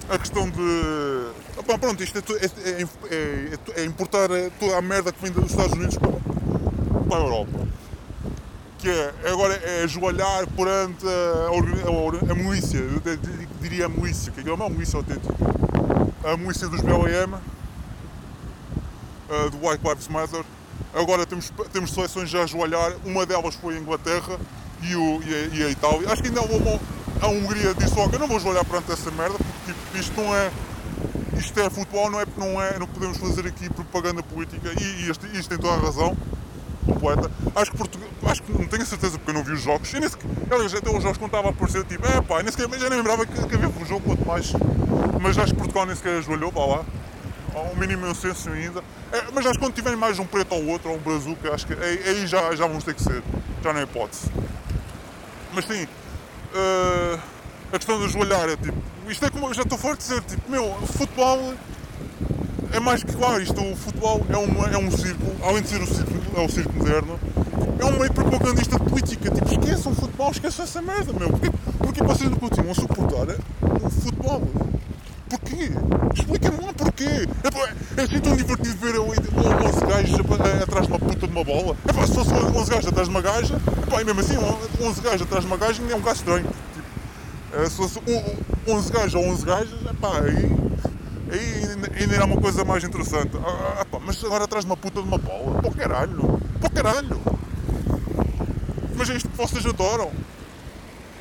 a questão de. Opa, pronto, isto é, é, é, é, importar toda a merda que vem dos Estados Unidos para, para a Europa. Que é, agora é ajoelhar perante a, a, a milícia, eu diria a milícia, que é uma milícia autêntica. A milícia dos BLM, do White Lives Matter. Agora temos, temos seleções a ajoelhar, uma delas foi a Inglaterra, e, o, e, a, e a Itália. Acho que ainda uma, a Hungria disse logo, eu não vou olhar perante essa merda, porque tipo, isto não é. Isto é futebol, não é não é, não podemos fazer aqui propaganda política e, e isto, isto tem toda a razão Acho que Portugal, acho que não tenho certeza porque eu não vi os jogos. Nem sequer, aliás, até os jogos quando estava a aparecer, tipo, é pá, nem sequer, já nem lembrava que, que havia um jogo, quanto mais. Mas acho que Portugal nem sequer ajoelhou para lá. Há um mínimo senso ainda. É, mas acho que quando tiver mais um preto ou outro, ou um brazuca, acho que aí, aí já, já vamos ter que ser. Já não é hipótese. Mas sim, uh, a questão de ajoelhar é tipo. Isto é como eu já estou forte de dizer, tipo, meu, futebol é mais que claro, isto, o futebol é, uma, é um círculo, além de ser o círculo, é o círculo moderno, é um meio propagandista de política. Tipo, esqueçam o futebol, esqueçam essa merda, meu. Porquê, porquê vocês não continuam a suportar o futebol? Porquê? Explica-me lá porquê. É, é assim tão divertido ver 11 gajos atrás de uma puta de uma bola. É pá, se fosse 11 gajos atrás de uma gaja, é pá, e mesmo assim, 11 gajos atrás de uma gaja é um gajo estranho. Tipo, é, se fosse 11 gajos ou 11 gajas, é pá, aí, aí ainda era uma coisa mais interessante. Ah, ah, pá, mas agora atrás de uma puta de uma bola, pô caralho, pô caralho. Mas é isto que vocês adoram.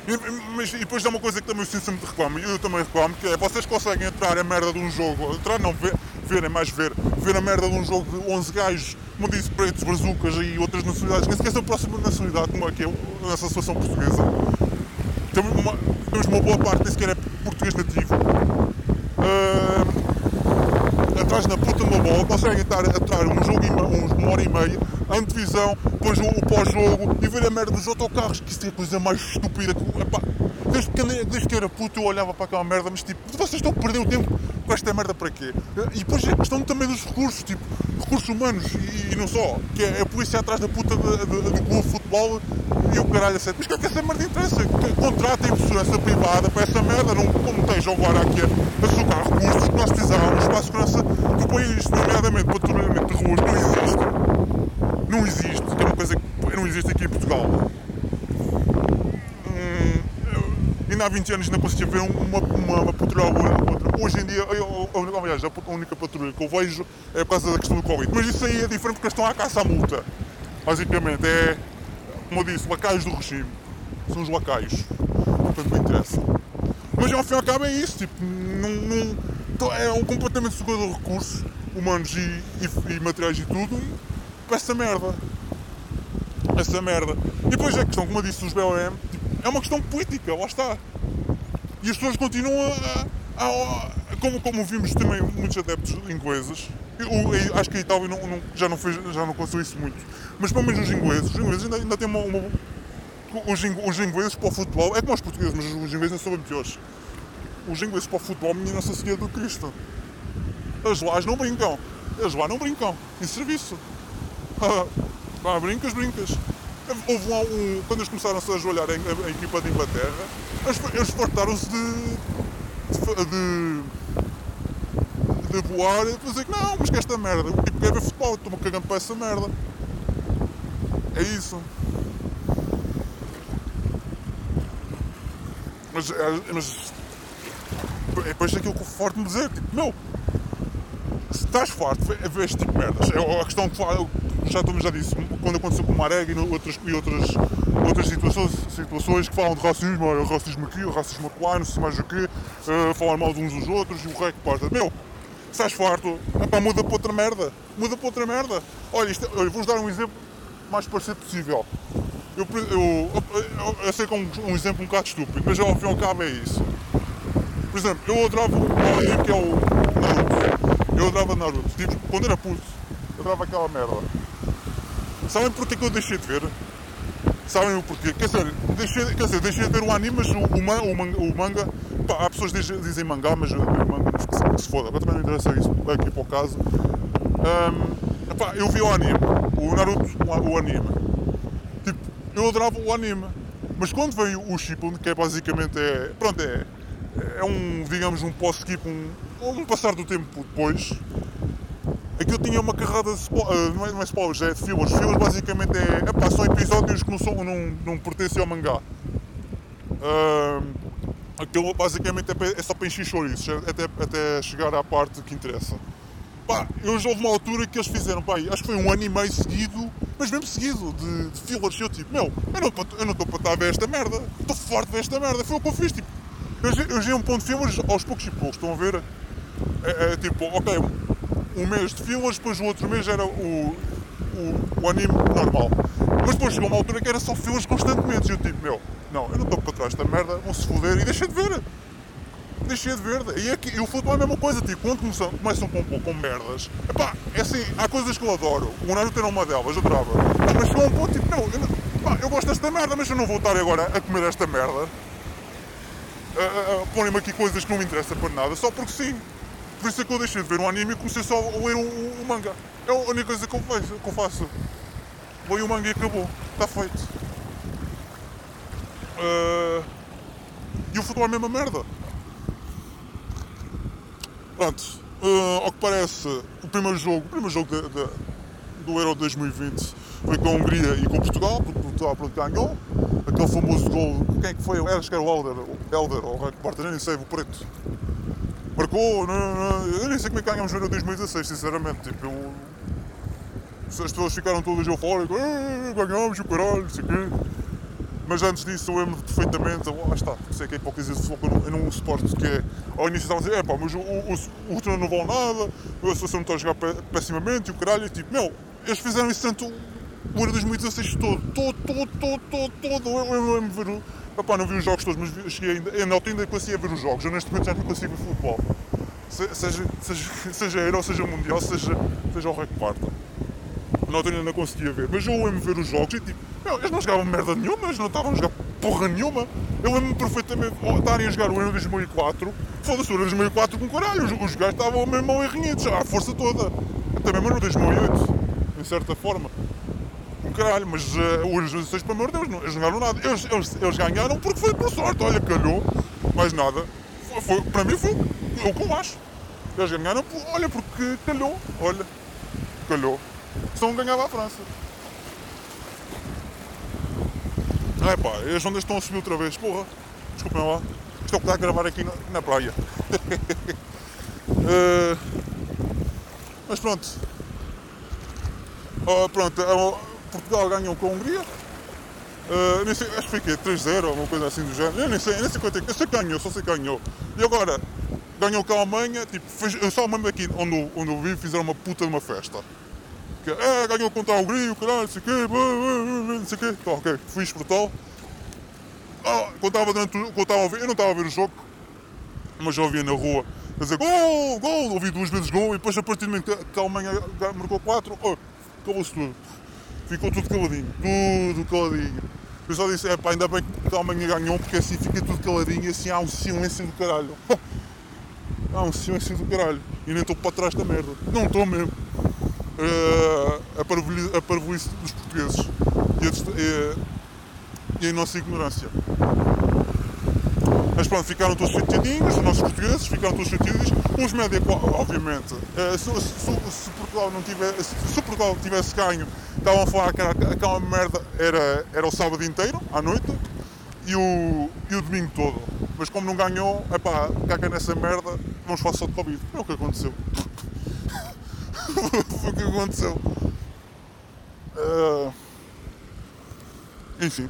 E, mas e depois há uma coisa que também eu sempre reclamo, eu também reclamo, que é vocês conseguem entrar a merda de um jogo, entrar não, ver, ver é mais ver, ver a merda de um jogo de 11 gajos, como disse, pretos, brazucas e outras nacionalidades, nem sequer são a próxima nacionalidade como é que é nessa situação portuguesa. Temos uma, temos uma boa parte, nem sequer é português nativo. Uh, atrás na puta de uma bola, conseguem estar a entrar um jogo, uma hora e meia, a antevisão, depois o, pós-jogo e ver a merda dos autocarros, que isso é a coisa mais estúpida que. Epá, desde, que, desde que era puto eu olhava para aquela merda, mas tipo, vocês estão a perder o tempo com esta merda para quê? E depois é questão também dos recursos, tipo, recursos humanos e, e não só, que é a polícia atrás da puta do clube de futebol e o caralho assim. Mas o que é que essa merda interessa? Contratem segurança privada para essa merda, não como estejam agora aqui a sucar recursos que nós precisávamos para a segurança do país, nomeadamente patrulhamento de ruas, não existe. Não existe, que é uma coisa que não existe aqui em Portugal. Hum, ainda há 20 anos ainda conseguia ver uma, uma, uma patrulha ou outra. Hoje em dia, eu, aliás, a única patrulha que eu vejo é por causa da questão do Covid. Mas isso aí é diferente porque estão à caça à multa. Basicamente, é, como eu disse, lacaios do regime. São os lacaios. Portanto, não interessa. Mas ao fim e ao cabo é isso, tipo, não, não, é um completamente segurador de recursos humanos e, e, e materiais e tudo para essa merda. Essa merda. E depois é a questão, como eu disse, dos BOM, tipo, é uma questão política, lá está. E as pessoas continuam a, a, a como, como vimos também muitos adeptos ingleses, eu, acho que a Itália não, não, já, não fez, já não conseguiu isso muito, mas pelo menos os ingleses, os ingleses ainda, ainda têm uma, uma os, ing- os ingleses para o futebol, é como os portugueses, mas os ingleses não são bem piores. Os ingleses para o futebol, menina Nossa Senhora do Cristo. Eles lá não brincam. Eles lá não brincam. Em serviço. Pá, brincas, brincas. Houve lá um. Quando eles começaram-se a ajoelhar a, a equipa de Inglaterra, eles, eles fartaram-se de. de. de voar e dizer que não, mas que esta merda, o tipo quer ver futebol, estou-me cagando para essa merda. É isso. Mas, é- mas é depois aquilo que o forte me dizer, tipo, meu, se estás farto, vê vê este tipo de merdas. É a questão que já, também já disse, quando aconteceu com o Marega e outras, e outras, outras situações, situações que falam de racismo, racismo aqui, racismo lá, não sei mais o quê, eh, falar mal de uns dos outros e o rei que parta. Meu, estás farto, muda para outra merda. Muda para outra merda. Olha, isto, olha, vou-vos dar um exemplo mais parecido possível. Eu, eu, eu, eu- sei que é um, um exemplo um bocado estúpido, mas ao fim e ao cabo é isso. Por exemplo, eu adorava um anime que é o Naruto. Eu adorava Naruto. Tipo, quando era puto, eu adorava aquela merda. Sabem porquê que eu deixei de ver? Sabem o porquê? Quer dizer, deixei, quer dizer, deixei de ver o anime, mas o, o, o o manga pá, há pessoas que dizem, dizem mangá, mas eu mas que se, que se foda. Agora também não interessa isso aqui para o caso. Ahm, epá, eu vi o anime, o Naruto, o, anime. Tipo, eu adorava o anime. Mas quando veio o Shippuden, que é basicamente é, pronto, é, é um, digamos, um post-skip, um, um passar do tempo depois, aquilo tinha uma carrada de spo- ah, não é, não é spoilers, é de fillers. Fillers basicamente é, epá, são episódios que não, são, não, não pertencem ao mangá. Ahm, aquilo basicamente é, é só para encher chouriços, é- até, até chegar à parte que interessa. Pá, eu já houve uma altura que eles fizeram, pá, acho que foi um ano e meio seguido, mas mesmo seguido, de, de fillers. Eu tipo, meu, eu não estou para estar a ver esta merda, estou forte a ver esta merda. Foi o que eu fiz, tipo, eu, eu já um ponto de fillers aos poucos e poucos, estão a ver? É, é tipo, ok, um mês de fillers, depois o outro mês era o, o, o anime normal. Mas depois chegou uma altura que era só fillers constantemente. Eu tipo, meu, não, eu não estou para trás desta merda, vão-se foder e deixei de ver. Deixei de ver. E, aqui, e o futebol é a mesma coisa, tipo, quando começam, começam com, com merdas, epá, é assim, há coisas que eu adoro. O Naruto era uma delas, eu. Pá, Mas chegou um ponto, tipo, não, eu, eu gosto desta merda, mas eu não vou estar agora a comer esta merda. A, a, a porem-me aqui coisas que não me interessam para nada, só porque sim. Por isso é que eu deixei de ver um anime e comecei só a ler o, o- o manga. É a única coisa que eu faço. Que eu faço. Leio o manga e acabou. Está feito. Ah, e o futebol é a mesma merda. Pronto. ah, ao que parece, o primeiro jogo, o primeiro jogo de- de- do Euro 2020 foi com a Hungria e com Portugal, porque Portugal pronto, ganhou. Aquele famoso gol, quem é que foi? Acho que era o Helder, o Helder, ou o porta, nem sei, o preto. Marcou, não, não, eu nem sei como é que ganhamos o Euro 2016, sinceramente. Tipo, eu, as pessoas ficaram todas eufóricas, "Ah, ganhamos o caralho, não sei o quê. Mas antes disso eu lembro perfeitamente, lá está, sei que é hipocrisia de futebol, eu não, eu não suporto que é, ao início estavam a dizer, é pá, mas o, o, o treino não vale nada, a seleção não está a jogar pe- pessimamente e o caralho, e tipo, meu, eles fizeram isso tanto o Euro 2016 todo, todo, todo, todo, todo, todo, eu, eu lembro ver o, epá, não vi os jogos todos, mas cheguei ainda, altura ainda conseguia ver os jogos, eu neste momento já não consigo ver futebol. Se- seja, seja, seja Euro, seja Mundial, seja, seja o rei altura ainda não conseguia ver, mas eu lembro de ver os jogos e tipo, meu, eles não jogavam merda nenhuma, eles não estavam a jogar porra nenhuma. Eu lembro-me perfeitamente de estarem a jogar o Euro 2004, foda-se, o Euro 2004 com caralho, os, os gajos estavam mesmo mal errinhitos, à força toda. Até mesmo no 2008, em certa forma. Com caralho, mas uh, o Euro 2016, pelo amor de Deus, não, eles não ganharam nada. Eles, eles, eles ganharam porque foi por sorte, olha, calhou, mais nada. Foi, foi- para mim foi o que eu acho. Eles ganharam, olha, porque calhou, olha, calhou. Senão ganhava a França. Ai pá, as ondas estão a subir outra vez, porra. Desculpem lá. Estou a gravar aqui na, na praia. Eh, mas pronto. Oh, pronto, eh, Portugal ganhou com a Hungria. Eh, nem sei, acho que foi quê? 3-0 ou uma coisa assim do género. Eu nem sei, nem sei quanto é que. Eu sei que ganhou, só sei que ganhou. E agora, ganhou com a Alemanha, tipo, fez, só me lembro aqui onde, onde eu vi, fizeram uma puta de uma festa. Que, é, ganhou contra a Hungria, caralho, não sei o quê, não sei o quê. Tá, ok, fiz brutal. Ah, quando estava durante o- quando estava a ver, eu não estava a ver o jogo, mas já ouvia na rua a dizer gol, gol, ouvi duas vezes gol e depois a partir do momento que- a Alemanha marcou quatro, oh, acabou-se tudo. Ficou tudo caladinho, tudo caladinho. Eu só disse, é pá, ainda bem que amanhã ganhou, porque assim fica tudo caladinho e assim há um silêncio do caralho. há um silêncio do caralho. E nem estou para trás da merda. Não estou mesmo. A parvoíce dos portugueses e a, e, a nossa ignorância. Mas pronto, ficaram todos chateadinhos, os nossos portugueses ficaram todos chateadinhos. Os média, obviamente, uh, se, se, se, Portugal não tivesse, se Portugal tivesse ganho, estavam a falar que aquela merda era, era o sábado inteiro, à noite, e o, e o domingo todo. Mas como não ganhou, é pá, caga nessa merda, vamos falar só de Covid. É o que aconteceu. Foi o que aconteceu. Uh, enfim.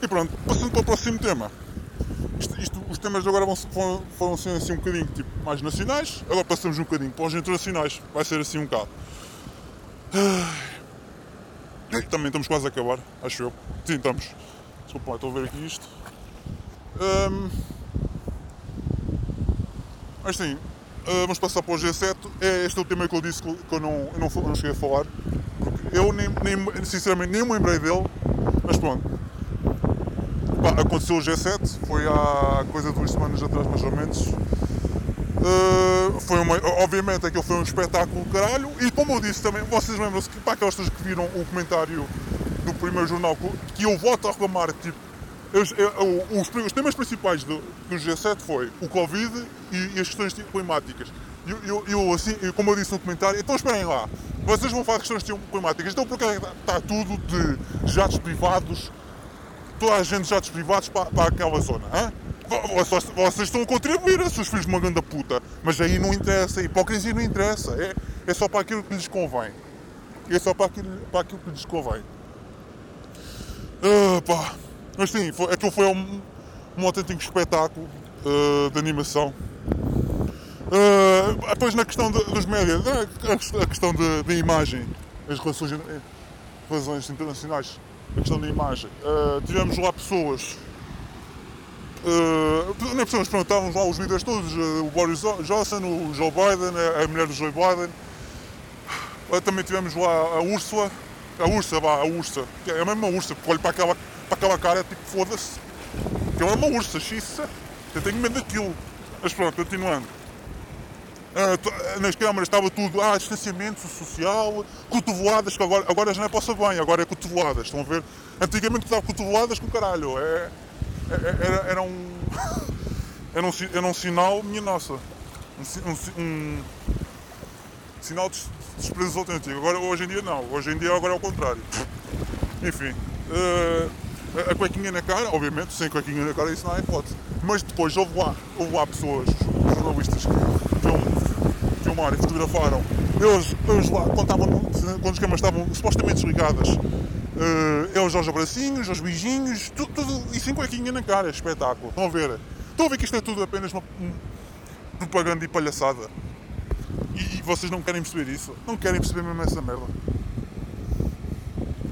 E pronto, passando para o próximo tema. Isto, isto, os temas agora vão, vão, ser assim um bocadinho tipo, mais nacionais, agora passamos um bocadinho para os internacionais, vai ser assim um bocado. Uh, também estamos quase a acabar, acho eu. Sim, estamos. Desculpa, estou a ver aqui isto. Um, mas sim, uh, vamos passar para o G7. É, este é o tema que eu disse que eu não, eu não, não cheguei a falar. Porque eu, nem, nem, sinceramente, nem me lembrei dele. Mas pronto. Aconteceu o G7. Foi há coisa de duas semanas atrás, mais ou menos. Uh, foi uma, obviamente aquilo foi um espetáculo caralho. E como eu disse também, vocês lembram-se que para aquelas pessoas que viram o comentário do primeiro jornal que eu volto a reclamar, tipo, os, os, temas principais do, do, G7 foi o Covid e, e as questões climáticas. Eu, eu, eu, assim, como eu disse no comentário, então esperem lá, vocês vão falar de questões climáticas, então porque está, está tudo de jatos privados, toda a gente de jatos privados para, para aquela zona? Hein? Vocês, vocês estão a contribuir a seus filhos de uma grande puta, mas aí não interessa, a hipocrisia não interessa, é, é só para aquilo que lhes convém. É só para aquilo, para aquilo que lhes convém. Uh, pá. Mas sim, foi, aquilo foi um, um autêntico espetáculo uh, de animação. Uh, depois na questão de, dos médias, a questão da imagem, as relações, eh, relações internacionais, a questão da imagem. Uh, tivemos lá pessoas. Uh, é pessoas, pronto, estavam lá os líderes todos, o Boris Johnson, o Joe Biden, a, a mulher do Joe Biden. Também tivemos lá a Úrsula, a Ursa, vá, a Ursa, é a mesma Ursa, porque olho para aquela para aquela cara, tipo, foda-se. Aquilo é uma ursa, xiça. Eu tenho medo daquilo. Mas pronto, continuando. Uh, nas câmaras estava tudo, ah, distanciamento social, cotoveladas, que agora, agora já não é para bem, agora é cotoveladas, estão a ver? Antigamente estava cotoveladas com caralho, é, é, é, era, era, um, era, um, era um sinal, minha nossa, um, um, um sinal de desprezo autêntico. Agora, hoje em dia não, hoje em dia agora é o contrário. Enfim, uh, a cuequinha na cara, obviamente, sem cuequinha na cara isso não é hipótese. Mas depois houve lá, houve lá pessoas, jornalistas que film, filmaram e fotografaram. Eles, eles lá, quando, estavam, quando as câmaras estavam supostamente desligadas, uh, eles aos abracinhos, aos beijinhos, tudo, tudo, e sem cuequinha na cara, espetáculo. Estão a ver? Estão a ver que isto é tudo apenas uma, propaganda e palhaçada. E, e, vocês não querem perceber isso? Não querem perceber mesmo essa merda.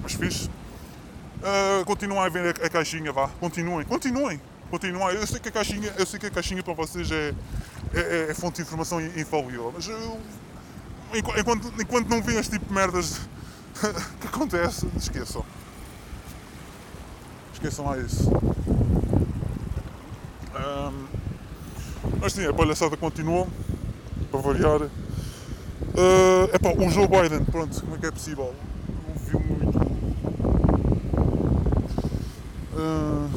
Mas fixe. Uh, continuem a ver a, a, caixinha, vá. Continuem, continuem, continuem. Eu sei que a caixinha, eu sei que a caixinha para vocês é, é, é, é fonte de informação infalível, mas eu, enquanto, enquanto não vêem este tipo de merdas que acontece, esqueçam. Esqueçam lá isso. Um, mas sim, a palhaçada continua, para variar. Uh, epá, o Joe Biden, pronto, como é que é possível? Uh,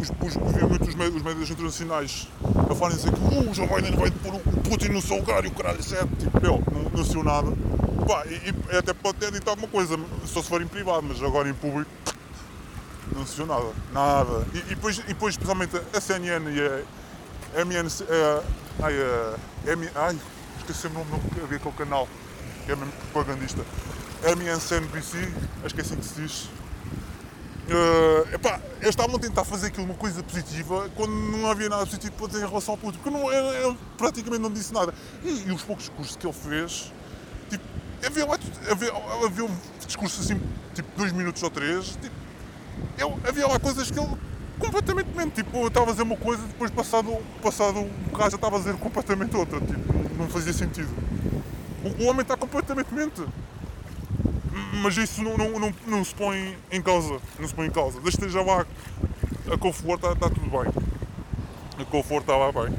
os, os, vi muitos médios, os internacionais a falarem dizer que uh, o Joe Biden vai pôr o Putin no seu lugar e o caralho, certo? É tipo, eu, não, não sei nada. Pá, e, e, até pode ter dito alguma coisa, só se for em privado, mas agora em público não se viu nada. Nada. E, e, depois, e depois, especialmente a CNN e a MNC. A, ai, a, M, ai, esqueci o nome do canal, que é mesmo propagandista. MSNBC, acho que é assim que se diz. Uh, epá, eles estavam a tentar fazer aquilo uma coisa positiva quando não havia nada positivo para dizer em relação ao Putin, porque não, ele, ele praticamente não disse nada. E, e, os poucos discursos que ele fez, tipo, havia, lá, havia, havia um discurso assim, tipo, dois minutos ou três, tipo, eu, havia lá coisas que ele completamente mente, tipo, eu estava a dizer uma coisa e depois passado, passado um bocado já estava a dizer completamente outra, tipo, não fazia sentido. O, o homem está completamente mente. Mas isso não, não, não, não se põe em causa. Não se põe em causa. Desde que esteja lá a conforto, está, está tudo bem. A conforto está lá bem.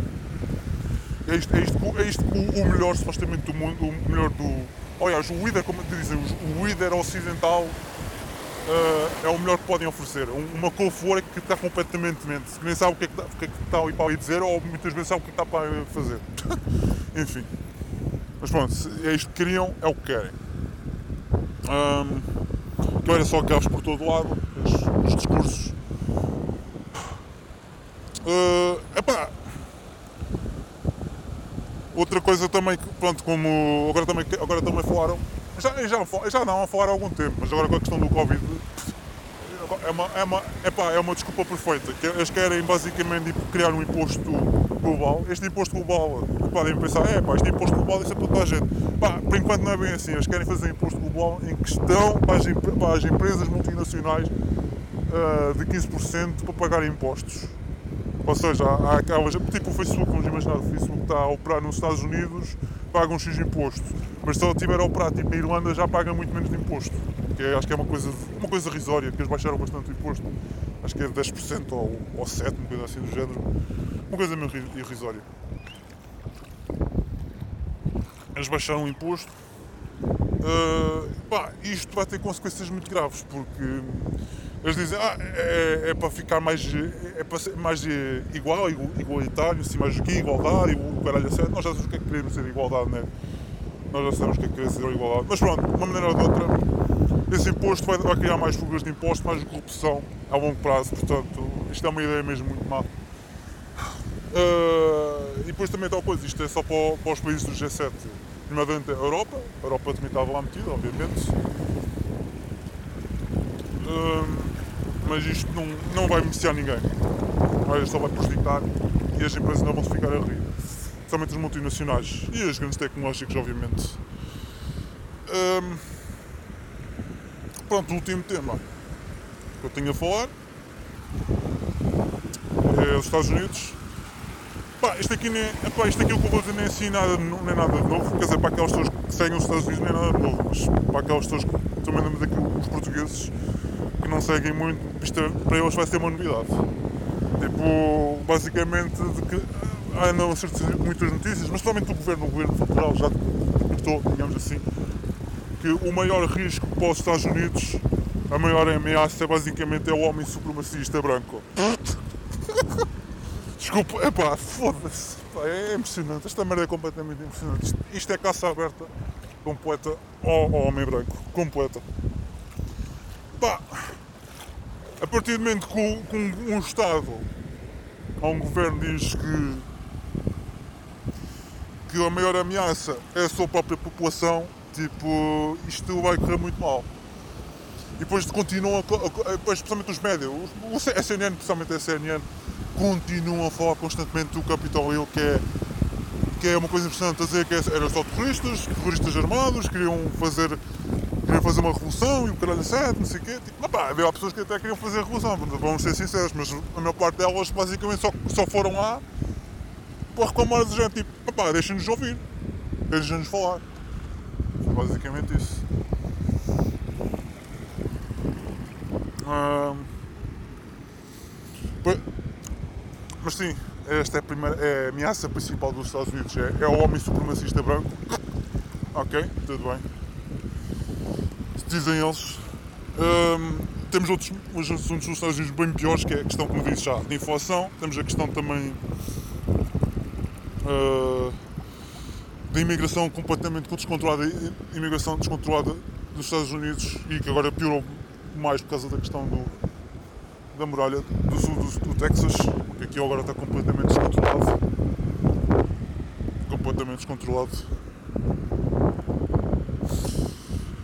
É isto, é isto, é isto que o melhor, supostamente, do mundo, o melhor do. Aliás, o líder, como dizem, o líder ocidental uh, é o melhor que podem oferecer. Uma couve que está completamente mente, que nem sabe o que é que está, o que é que está ali para ali dizer, ou muitas vezes sabe o que é que está para fazer. Enfim. Mas pronto, é isto que queriam, é o que querem. Um, que era só carros por todo lado, os, os discursos. Uh, epá, outra coisa também que, pronto, como agora também, agora também falaram, já, já, já não a falar há algum tempo, mas agora com a questão do Covid é uma, é uma, é uma desculpa perfeita. Que eles querem basicamente criar um imposto global. Este imposto global, podem pensar, é pá, este imposto global isso é para toda a gente. Pá, por enquanto não é bem assim. Eles querem fazer um imposto global em questão para as, para as empresas multinacionais uh, de 15% para pagar impostos. Ou seja, há tipo o Facebook, vamos imaginar, o Facebook está a operar nos Estados Unidos, paga um X imposto. Mas se ele estiver a operar tipo na Irlanda já paga muito menos de imposto que é, acho que é uma coisa, uma coisa risória, que eles baixaram bastante o imposto, acho que é 10% ou, ou 7%, uma coisa assim do género, uma coisa meio irrisória. Eles baixaram o imposto, uh, pá, isto vai ter consequências muito graves, porque eles dizem, ah, é, é para ficar mais, é para ser mais igual, igualitário, assim, mais o que igualdade, o caralho a nós já sabemos o que é que queremos ser igualdade, né? Nós já sabemos o que é que queremos ser igualdade, mas pronto, de uma maneira ou de outra, esse imposto vai, vai criar mais fugas de imposto, mais corrupção a longo prazo, portanto, isto é uma ideia mesmo muito má. Uh, e depois também tal coisa, isto é só para, para os países do G7, nomeadamente a Europa, a Europa também estava lá metida, obviamente. Uh, mas isto não, não vai beneficiar ninguém, mas só vai prejudicar e as empresas não vão ficar a rir. Somente as multinacionais e as grandes tecnológicas, obviamente. Uh, Pronto, o último tema que eu tenho a falar é os Estados Unidos. Pá, isto aqui, nem, epá, isto aqui o que eu vou dizer nem assim nada, não é nada de novo, quer dizer, para aquelas pessoas que seguem os Estados Unidos não é nada de novo, mas para aquelas pessoas que também daqui os portugueses que não seguem muito, isto é, para eles vai ser uma novidade. Tipo, basicamente de que andam a muitas notícias, mas somente o governo, o governo federal já decretou, digamos assim, que o maior risco para os Estados Unidos, a maior ameaça basicamente é o homem supremacista branco. Desculpa, epá, foda-se. É impressionante, esta merda é completamente impressionante. Isto, isto é caça aberta completa ao, homem branco. Completa. Pá, a partir do momento que, um Estado ou um governo diz que, que a maior ameaça é a sua própria população, Tipo, isto vai correr muito mal. E depois continuam, a, especialmente os médios, o, a CNN, especialmente a CNN, continuam a falar constantemente do Capitólio, que é, que é uma coisa impressionante a dizer que é, eram só terroristas, terroristas armados, queriam fazer, queriam fazer uma revolução e o caralho sete, não sei o quê. Tipo, não, pá, havia pessoas que até queriam fazer a revolução, vamos ser sinceros, mas a maior parte delas basicamente só, só foram lá para reclamar de gente, tipo, pá, deixem-nos ouvir, deixem-nos falar basicamente isso. mas sim, esta é a, primeira, é a ameaça principal dos Estados Unidos, é, é o homem supremacista branco. Ok, tudo bem. Dizem eles. temos outros, outros assuntos dos Estados Unidos bem piores, que é a questão, como disse já, de inflação. Temos a questão também uh, da imigração completamente descontrolada, imigração descontrolada dos Estados Unidos e que agora piorou mais por causa da questão do, da muralha do sul do, do Texas, que aqui agora está completamente descontrolado. Completamente descontrolado.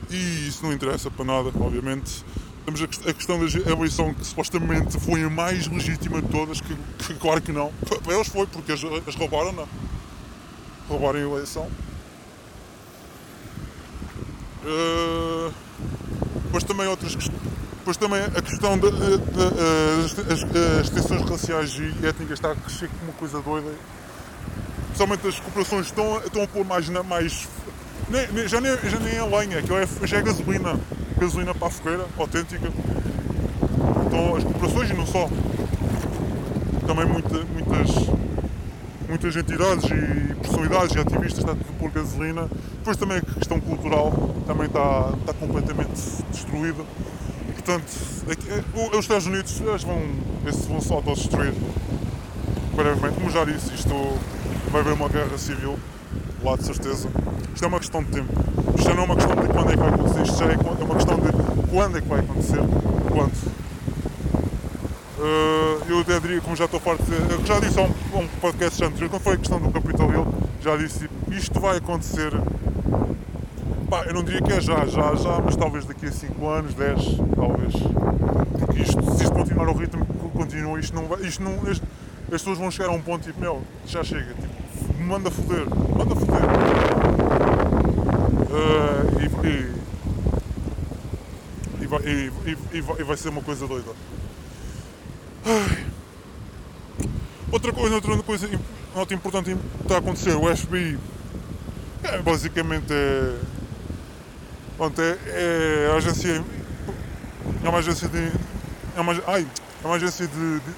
E isso não interessa para nada, obviamente. Temos a questão da eleição que supostamente foi a mais legítima de todas, que, que claro que não. Para eles foi, porque as, as roubaram, não roubarem a eleição. Uh, depois também outras depois também a questão das de, as tensões raciais e étnicas está a crescer como uma coisa doida. Principalmente as corporações estão, estão a pôr mais, mais Nem, já, nem, já nem é lenha, aquilo é, já é gasolina. Gasolina para a fogueira, autêntica. Então as corporações e não só. Também muita, muitas, muitas entidades e personalidades e ativistas está tudo por gasolina. Depois também a questão cultural também está, está completamente destruída. Portanto, aqui, os Estados Unidos eles vão, eles vão se autodestruir brevemente. Como já disse, isto vai haver uma guerra civil, lá de certeza. Isto é uma questão de tempo. Isto não é uma questão de quando é que vai acontecer, isto já é uma questão de quando é que vai acontecer. Quando. Uh, eu até diria, como já estou dizer, eu já disse a um, um podcast anterior, quando foi a questão do Capitol Hill, já disse, isto vai acontecer, pá, eu não diria que é já, já, já, mas talvez daqui a 5 anos, 10, talvez. Porque isto, se isto continuar ao ritmo que continua, isto não vai, isto não, as pessoas vão chegar a um ponto tipo, meu, já chega, tipo, manda foder, manda foder. Uh, e, e, e, vai, e, e vai ser uma coisa doida. Outra coisa, outra coisa nota importante que está a acontecer, o FBI é, basicamente é, pronto, é, é a agência é uma agência de é uma, ai, é uma agência de, de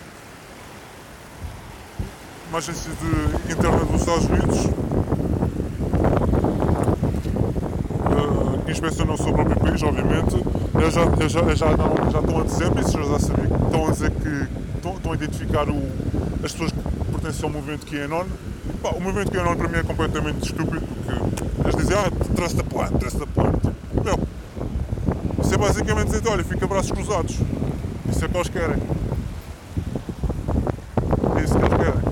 uma agência de interna dos Estados Unidos uh, que inspecionou o seu próprio país, obviamente. Eles já, já, já, não, já estão a dizer, já sabia, estão a dizer que estão, estão a identificar o, as pessoas que pertencem ao movimento QAnon. Pá, o movimento QAnon para mim é completamente estúpido porque eles dizem, ah, trust the plan, trust the plan. Tipo, isso é basicamente dizer, olha, fica braços cruzados. Isso é o que eles querem. É isso que eles querem.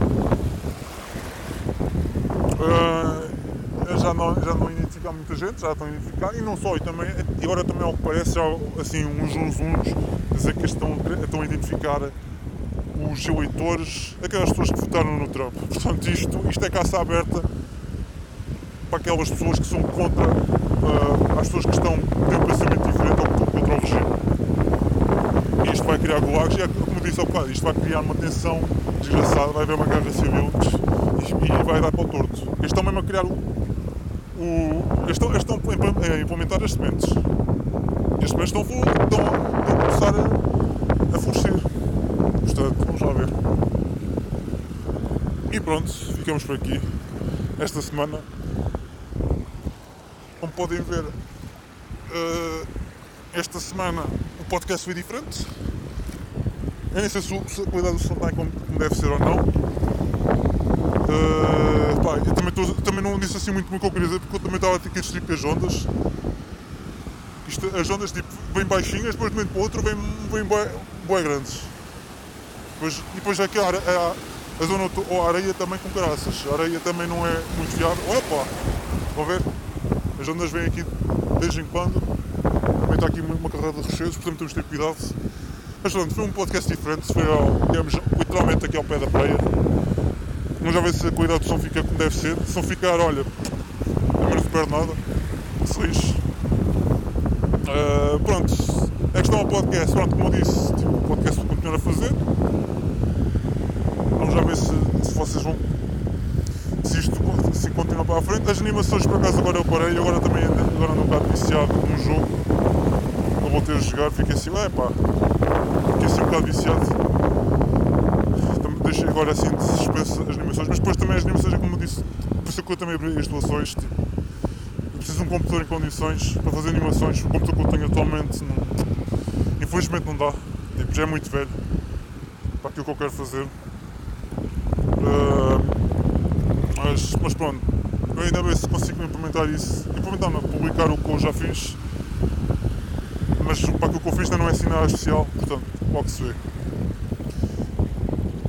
Uh, já não, já não identificam muita gente, já estão a identificar, e não só, e, também, agora também ao que parece, já assim, uns uns uns, dizer que estão, estão a identificar os eleitores, aquelas pessoas que votaram no Trump. Portanto, isto, isto é caça aberta para aquelas pessoas que são contra, uh, as pessoas que estão, têm um pensamento diferente ou que contra o regime. E isto vai criar gulags e, é como disse ao bocado, isto vai criar uma tensão desgraçada, vai haver uma guerra civil e, vai dar para o torto. Eles estão mesmo a criar o. o eles, estão, eles estão a implementar as sementes. E as sementes estão, estão, estão a começar a florescer. Portanto, vamos lá ver. E pronto, ficamos por aqui. Esta semana, como podem ver, uh, esta semana o podcast foi diferente. Eu nem sei se, a qualidade do som está como deve ser ou não. Uh, pá, eu também, tô, também não disse assim muito o que eu queria dizer porque eu também estava a ter que distribuir as ondas. Isto, as ondas tipo, vêm baixinhas, depois de um momento para o outro vêm, vêm bem, grandes. Depois, depois aqui a, a, a zona ou a areia também com graças. A areia também não é muito fiável. Pá, vão ver? As ondas vêm aqui de vez em quando. Também está aqui uma carreira de rochedos, portanto temos de ter cuidado. Mas pronto, foi um podcast diferente, foi ao, digamos, literalmente aqui ao pé da praia. Vamos já ver se a qualidade do som fica como deve ser. Se não ficar, olha, também não se perde nada. Se lixe. Uh, pronto, é questão ao podcast. Pronto, como eu disse, tipo, o podcast vou continuar a fazer. Vamos já ver se, se vocês vão. Se isto se continua para a frente. As animações, por acaso, agora eu parei. Agora também agora ando um bocado viciado num jogo. Não vou ter a jogar. Fiquei assim, é pá. Fiquei assim um bocado viciado deixei agora assim de suspenso as animações, mas depois também as animações, é como eu disse, por isso que eu também abri as doações. Tipo, eu preciso de um computador em condições para fazer animações. O computador que eu tenho atualmente, não, infelizmente, não dá. Tipo, já é muito velho para aquilo que eu quero fazer. Uh, mas, mas pronto, eu ainda ver se consigo implementar isso. Implementar, não, publicar o que eu já fiz. Mas para aquilo que eu fiz ainda não é assim nada especial, portanto, logo se vê.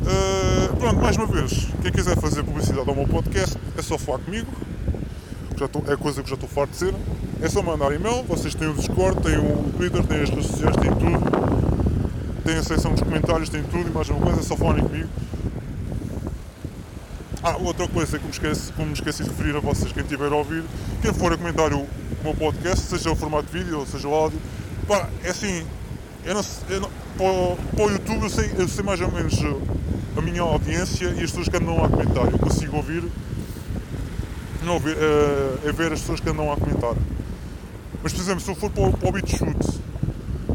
Uh, pronto, mais uma vez, quem quiser fazer publicidade ao meu podcast é só falar comigo. Já tô, é coisa que já estou farto de ser. É só mandar e-mail, vocês têm o Discord, têm o Twitter, têm as redes sociais, têm tudo. Têm a seção dos comentários, têm tudo e mais uma coisa, é só falarem comigo. Ah, outra coisa que me esqueci, me esqueci de referir a vocês, quem estiver a ouvir, quem for a comentar o, meu podcast, seja o formato de vídeo ou seja o áudio, pá, é assim, eu não, eu não, para, para o YouTube eu sei, eu sei mais ou menos a minha audiência e as pessoas que andam a comentar. Eu consigo ouvir não ver, é, é ver as pessoas que andam a comentar. Mas, por exemplo, se eu for para o, para o Shoot,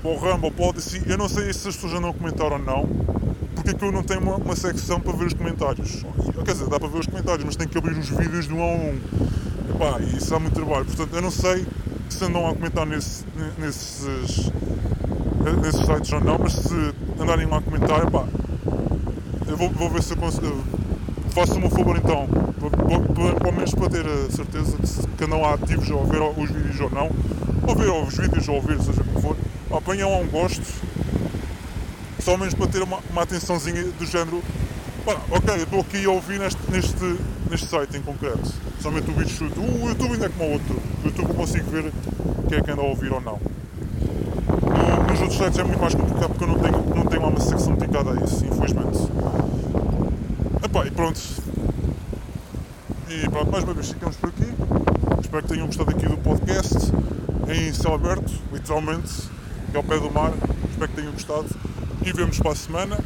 para o Rumble, para o Odyssey, eu não sei se as pessoas andam a comentar ou não, é que eu não tenho uma, uma secção para ver os comentários. Quer dizer, dá para ver os comentários, mas tem que abrir os vídeos de um a um. Epá, isso dá muito trabalho. Portanto, eu não sei se andam a comentar nesse, nesses, nesses sites ou não, mas se andarem lá a comentar, epá, eu vou, vou ver se eu consigo. Faço-me um favor então, pelo menos para ter a certeza que, que andam ativos a ver os vídeos ou não, ou ver os vídeos ou ouvir, seja como for, apanham um gosto, só menos para ter uma, uma atençãozinha do género. Ok, eu estou aqui a ouvir neste, neste, neste site em concreto, somente o vídeo chute. O YouTube ainda é como o outro, o YouTube eu consigo ver quem é que anda a ouvir ou não. No, nos outros sites é muito mais complicado porque eu não tenho, não tenho uma secção dedicada a isso, infelizmente. Epá, e pronto. E pronto, mais uma vez ficamos por aqui. Espero que tenham gostado aqui do podcast em céu aberto, literalmente, que é ao pé do mar. Espero que tenham gostado. E vemos para a semana.